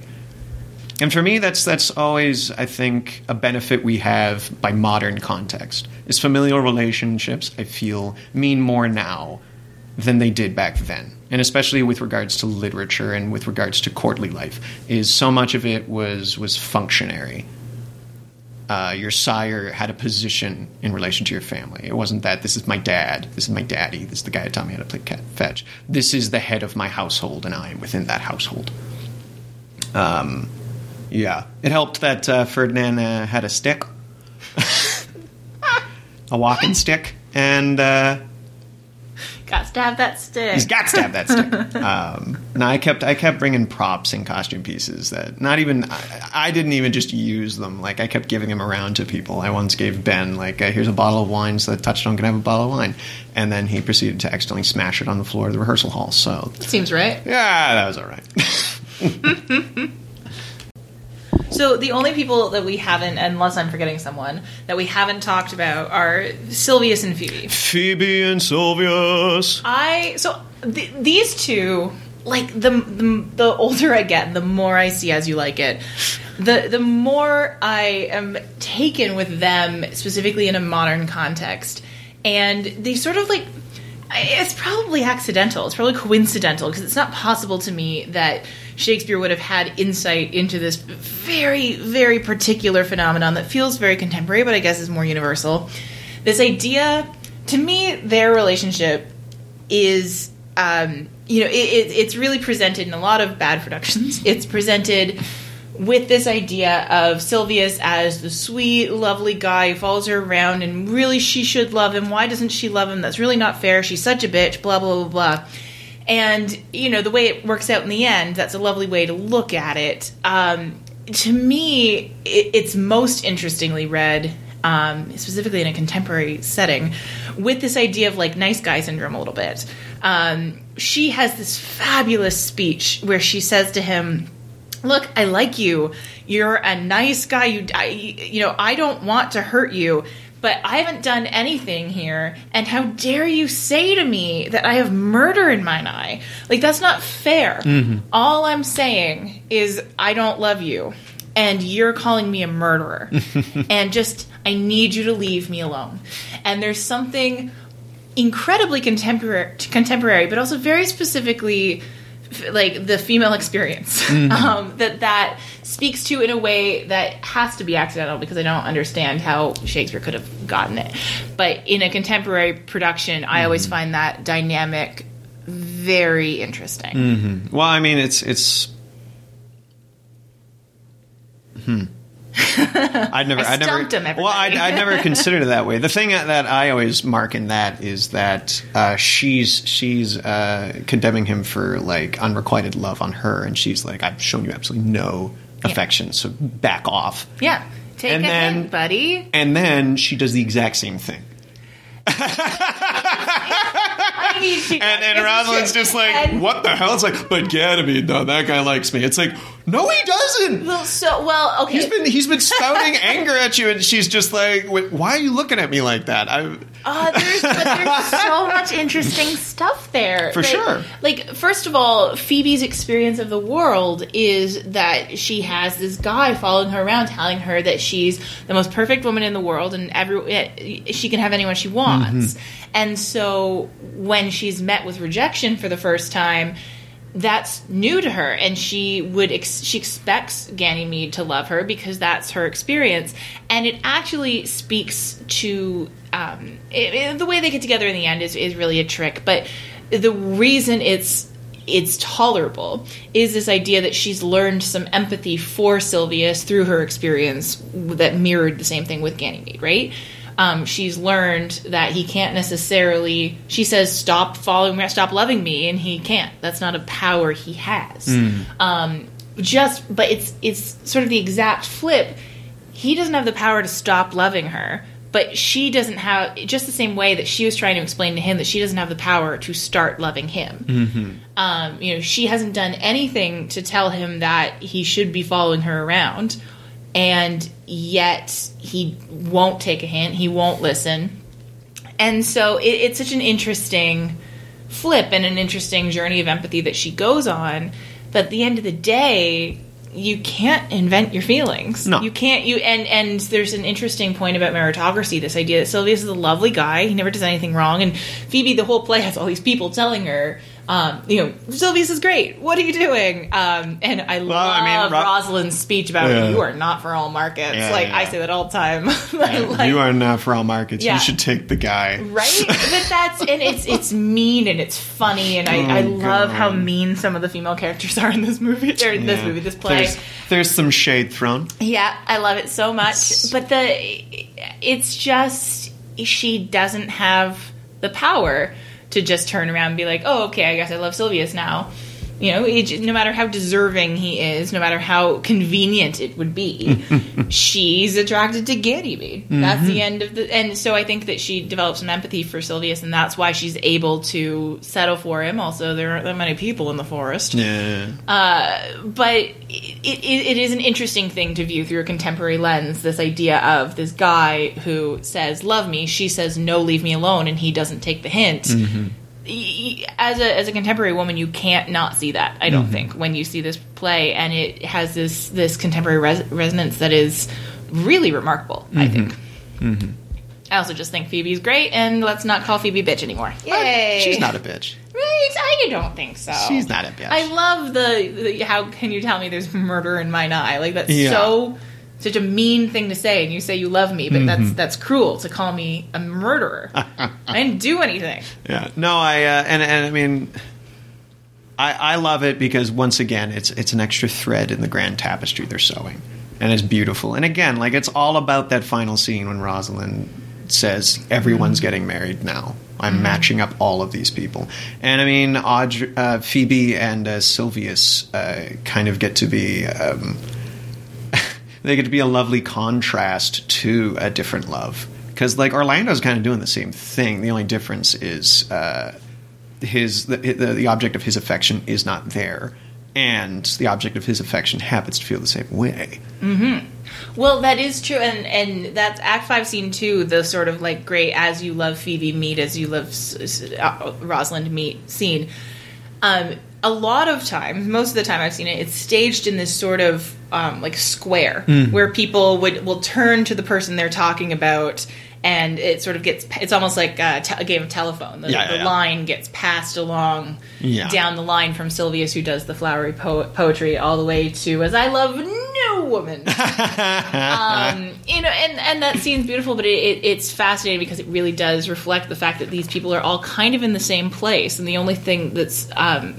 And for me, that's that's always, I think, a benefit we have by modern context. Is familial relationships, I feel, mean more now than they did back then. And especially with regards to literature and with regards to courtly life, is so much of it was was functionary. Uh, your sire had a position in relation to your family. It wasn't that this is my dad, this is my daddy, this is the guy who taught me how to play cat fetch. This is the head of my household, and I am within that household. Um, yeah, it helped that uh, Ferdinand uh, had a stick, a walking stick, and uh, Got to have that stick. he's got to have that stick. Um, no, I kept I kept bringing props and costume pieces that not even I, I didn't even just use them. Like I kept giving them around to people. I once gave Ben like uh, here's a bottle of wine so that Touchstone can have a bottle of wine, and then he proceeded to accidentally smash it on the floor of the rehearsal hall. So that Seems right. yeah, that was all right. So the only people that we haven't, unless I'm forgetting someone, that we haven't talked about are Sylvius and Phoebe. Phoebe and Sylvius. I so th- these two, like the, the the older I get, the more I see as you like it. The the more I am taken with them, specifically in a modern context, and they sort of like. It's probably accidental. It's probably coincidental because it's not possible to me that Shakespeare would have had insight into this very, very particular phenomenon that feels very contemporary, but I guess is more universal. This idea, to me, their relationship is, um, you know, it, it, it's really presented in a lot of bad productions. It's presented with this idea of Sylvius as the sweet, lovely guy who follows her around and really she should love him. Why doesn't she love him? That's really not fair. She's such a bitch, blah, blah, blah, blah. And, you know, the way it works out in the end, that's a lovely way to look at it. Um, to me, it, it's most interestingly read, um, specifically in a contemporary setting, with this idea of like nice guy syndrome a little bit. Um, she has this fabulous speech where she says to him, look i like you you're a nice guy you I, you know i don't want to hurt you but i haven't done anything here and how dare you say to me that i have murder in mine eye? Like that's not fair. Mm-hmm. All i'm saying is i don't love you and you're calling me a murderer. And just i need you to leave me alone. And there's something incredibly contemporary contemporary but also very specifically like the female experience um, that that speaks to in a way that has to be accidental because I don't understand how Shakespeare could have gotten it. But in a contemporary production, I always find that dynamic very interesting. Well, I mean, it's it's. Hmm. I'd never, I I'd never, him, well, I'd. I'd never considered it that way. The thing that I always mark in that is that uh, she's she's uh, condemning him for like unrequited love on her, and she's like, "I've shown you absolutely no affection, so back off." Yeah. Take And a then- hint, buddy. And then she does the exact same thing. I And, and Rosalind's just like, And- what the hell? It's like, but Ganymede, no, that guy likes me. It's like, No, he doesn't. Well, so well, okay. He's been he's been spouting anger at you, and she's just like, "Wait, "Why are you looking at me like that?" I Uh, there's, but there's so much interesting stuff there. For Like- sure. Like, first of all, Phoebe's experience of the world is that she has this guy following her around, telling her that she's the most perfect woman in the world, and every eh, she can have anyone she wants. And so, when she's met with rejection for the first time. That's new to her, and she would ex- she expects Ganymede to love her because that's her experience, and it actually speaks to um, it, it- the way they get together in the end is, is really a trick. But the reason it's it's tolerable is this idea that she's learned some empathy for Sylvius through her experience that mirrored the same thing with Ganymede, right? Um, she's learned that he can't necessarily. She says, "Stop following me, stop loving me," and he can't. That's not a power he has. Um, just, but it's it's sort of the exact flip he doesn't have the power to stop loving her but she doesn't have just the same way that she was trying to explain to him that she doesn't have the power to start loving him um, you know she hasn't done anything to tell him that he should be following her around and yet he won't take a hint he won't listen and so it, it's such an interesting flip and an interesting journey of empathy that she goes on. But at the end of the day, you can't invent your feelings. No. You can't you and and there's an interesting point about meritocracy, this idea that Sylvius is a lovely guy, he never does anything wrong, and Phoebe the whole play has all these people telling her um, you know, Sylvius is great. What are you doing? Um, and I Well, love I mean, Ro- Rosalind's speech about Yeah. you are not for all markets. Yeah, like I say that all the time. Like- you are not for all markets. Yeah. You should take the guy. right but that's and it's it's mean and it's funny and i, I Oh, love how mean some of the female characters are in this movie or in this movie this play There's, there's some shade thrown. yeah i love it so much but the it's just she doesn't have the power to just turn around and be like oh okay i guess i love sylvius now. You know it, no matter how deserving he is no matter how convenient it would be she's attracted to ganymede that's the mm-hmm. end of the and so i think that she develops some empathy for sylvius and that's why she's able to settle for him. Also there aren't that many people in the forest. Yeah. Uh, but it, it, it is an interesting thing to view through a contemporary lens. This idea of this guy who says "love me," she says "no, leave me alone," and he doesn't take the hint. Mm-hmm. Y- y- As a as a contemporary woman, you can't not see that. I don't mm-hmm. think when you see this play, and it has this this contemporary res- resonance that is really remarkable. I mm-hmm. think. I also just think Phoebe's great, and let's not call Phoebe bitch anymore. Yay! She's not a bitch. I don't think so. She's not a bitch. I love the, the how can you tell me there's murder in mine eye? Like that's Yeah. so such a mean thing to say, and you say you love me, but Mm-hmm. that's that's cruel to call me a murderer. I didn't do anything. Yeah. No, I uh, and and I mean, I I love it because once again, it's it's an extra thread in the grand tapestry they're sewing, and it's beautiful. And again, like it's all about that final scene when Rosalind says, "Everyone's getting married now." I'm matching up all of these people, and I mean, Audrey, uh, Phoebe and uh, Sylvius uh, kind of get to be. Um, they get to be a lovely contrast to a different love. Because like orlando's kind of doing the same thing. The only difference is uh, his the, the, the object of his affection is not there. And the object of his affection happens to feel the same way Well, that is true, and and that's Act Five, Scene Two. The sort of like great as you love Phoebe meet as you love uh, Rosalind meet scene. Um, a lot of times, most of the time I've seen it, it's staged in this sort of um, like square where people would will turn to the person they're talking about. And it sort of gets, it's almost like a, te- a game of telephone. The, Yeah, the yeah. line gets passed along down the line from Sylvius, who does the flowery po- poetry, all the way to As I Love Woman um, you know, and and that scene's beautiful, but it, it, it's fascinating because it really does reflect the fact that these people are all kind of in the same place, and the only thing that's um,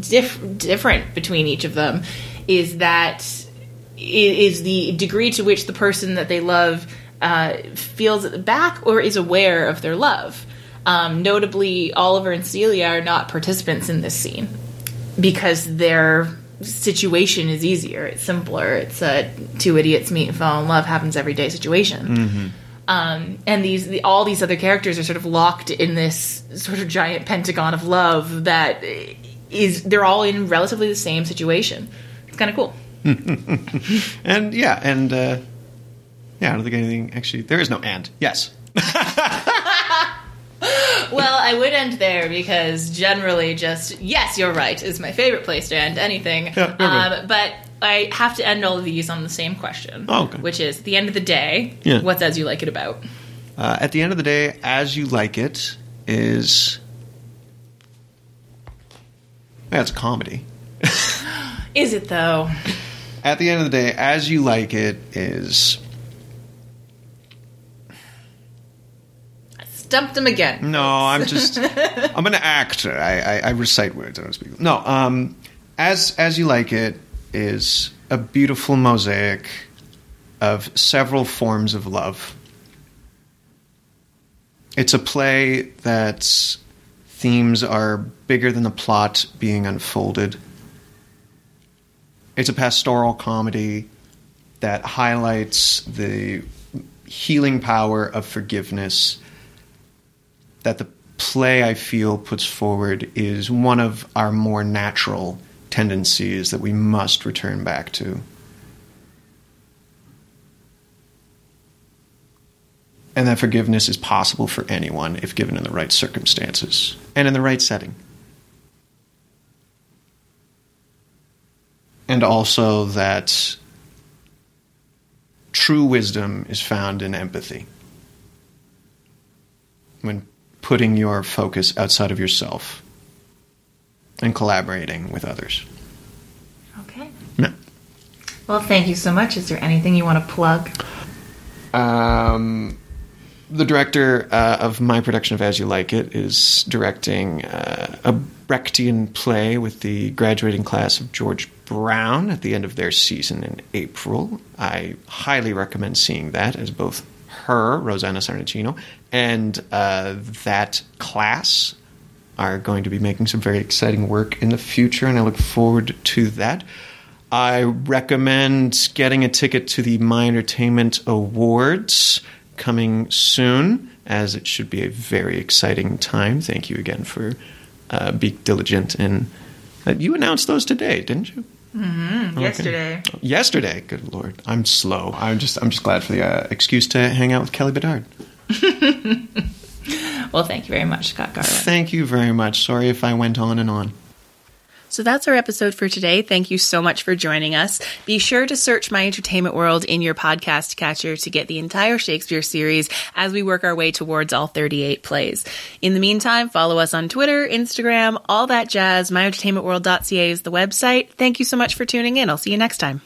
diff- different between each of them is that i- the degree to which the person that they love uh, feels it back or is aware of their love. Um, notably, Oliver and Celia are not participants in this scene because their situation is easier. It's simpler. It's a two idiots meet and fall in love happens every day situation. Um, and these the, all these other characters are sort of locked in this sort of giant pentagon of love that is they're all in relatively the same situation. It's kind of cool. And yeah, and uh, yeah, I don't think anything actually. There is no and. Yes. Well, I would end there because generally, just yes, you're right is my favorite place to end anything. Yeah, um, but I have to end all of these on the same question, Oh, okay. which is the end of the day, Yeah. what's as you like it about? Uh, at the end of the day, as you like it is. A comedy. Is it though? At the end of the day, as you like it is. Stumped him again. No, I'm just. I'm an actor. I, I, I recite words. I don't speak. No, um, as as you like it is a beautiful mosaic of several forms of love. It's a play that's themes are bigger than the plot being unfolded. It's a pastoral comedy that highlights the healing power of forgiveness that the play I feel puts forward is one of our more natural tendencies that we must return back to. And that forgiveness is possible for anyone if given in the right circumstances and in the right setting. And also that true wisdom is found in empathy when putting your focus outside of yourself and collaborating with others. Okay. Yeah. Well, thank you so much. Is there anything you want to plug? Um, the director uh, of my production of As You Like It is directing uh, a Brechtian play with the graduating class of George Brown at the end of their season in April. I highly recommend seeing that as both her, Rosanna Sarnacino, and uh, that class are going to be making some very exciting work in the future, and I look forward to that. I recommend getting a ticket to the My Entertainment Awards coming soon, as it should be a very exciting time. Thank you again for uh, being diligent. And uh, you announced those today, didn't you? Yesterday. Yesterday. Good lord, I'm slow. I'm just I'm just glad for the uh, excuse to hang out with Kelly Bedard. Well, thank you very much, Scott Garland. Thank you very much. Sorry if I went on and on. So that's our episode for today. Thank you so much for joining us. Be sure to search My Entertainment World in your podcast catcher to get the entire Shakespeare series as we work our way towards all 38 plays. In the meantime, follow us on Twitter, Instagram, all that jazz. MyEntertainmentWorld.ca is the website. Thank you so much for tuning in. I'll see you next time.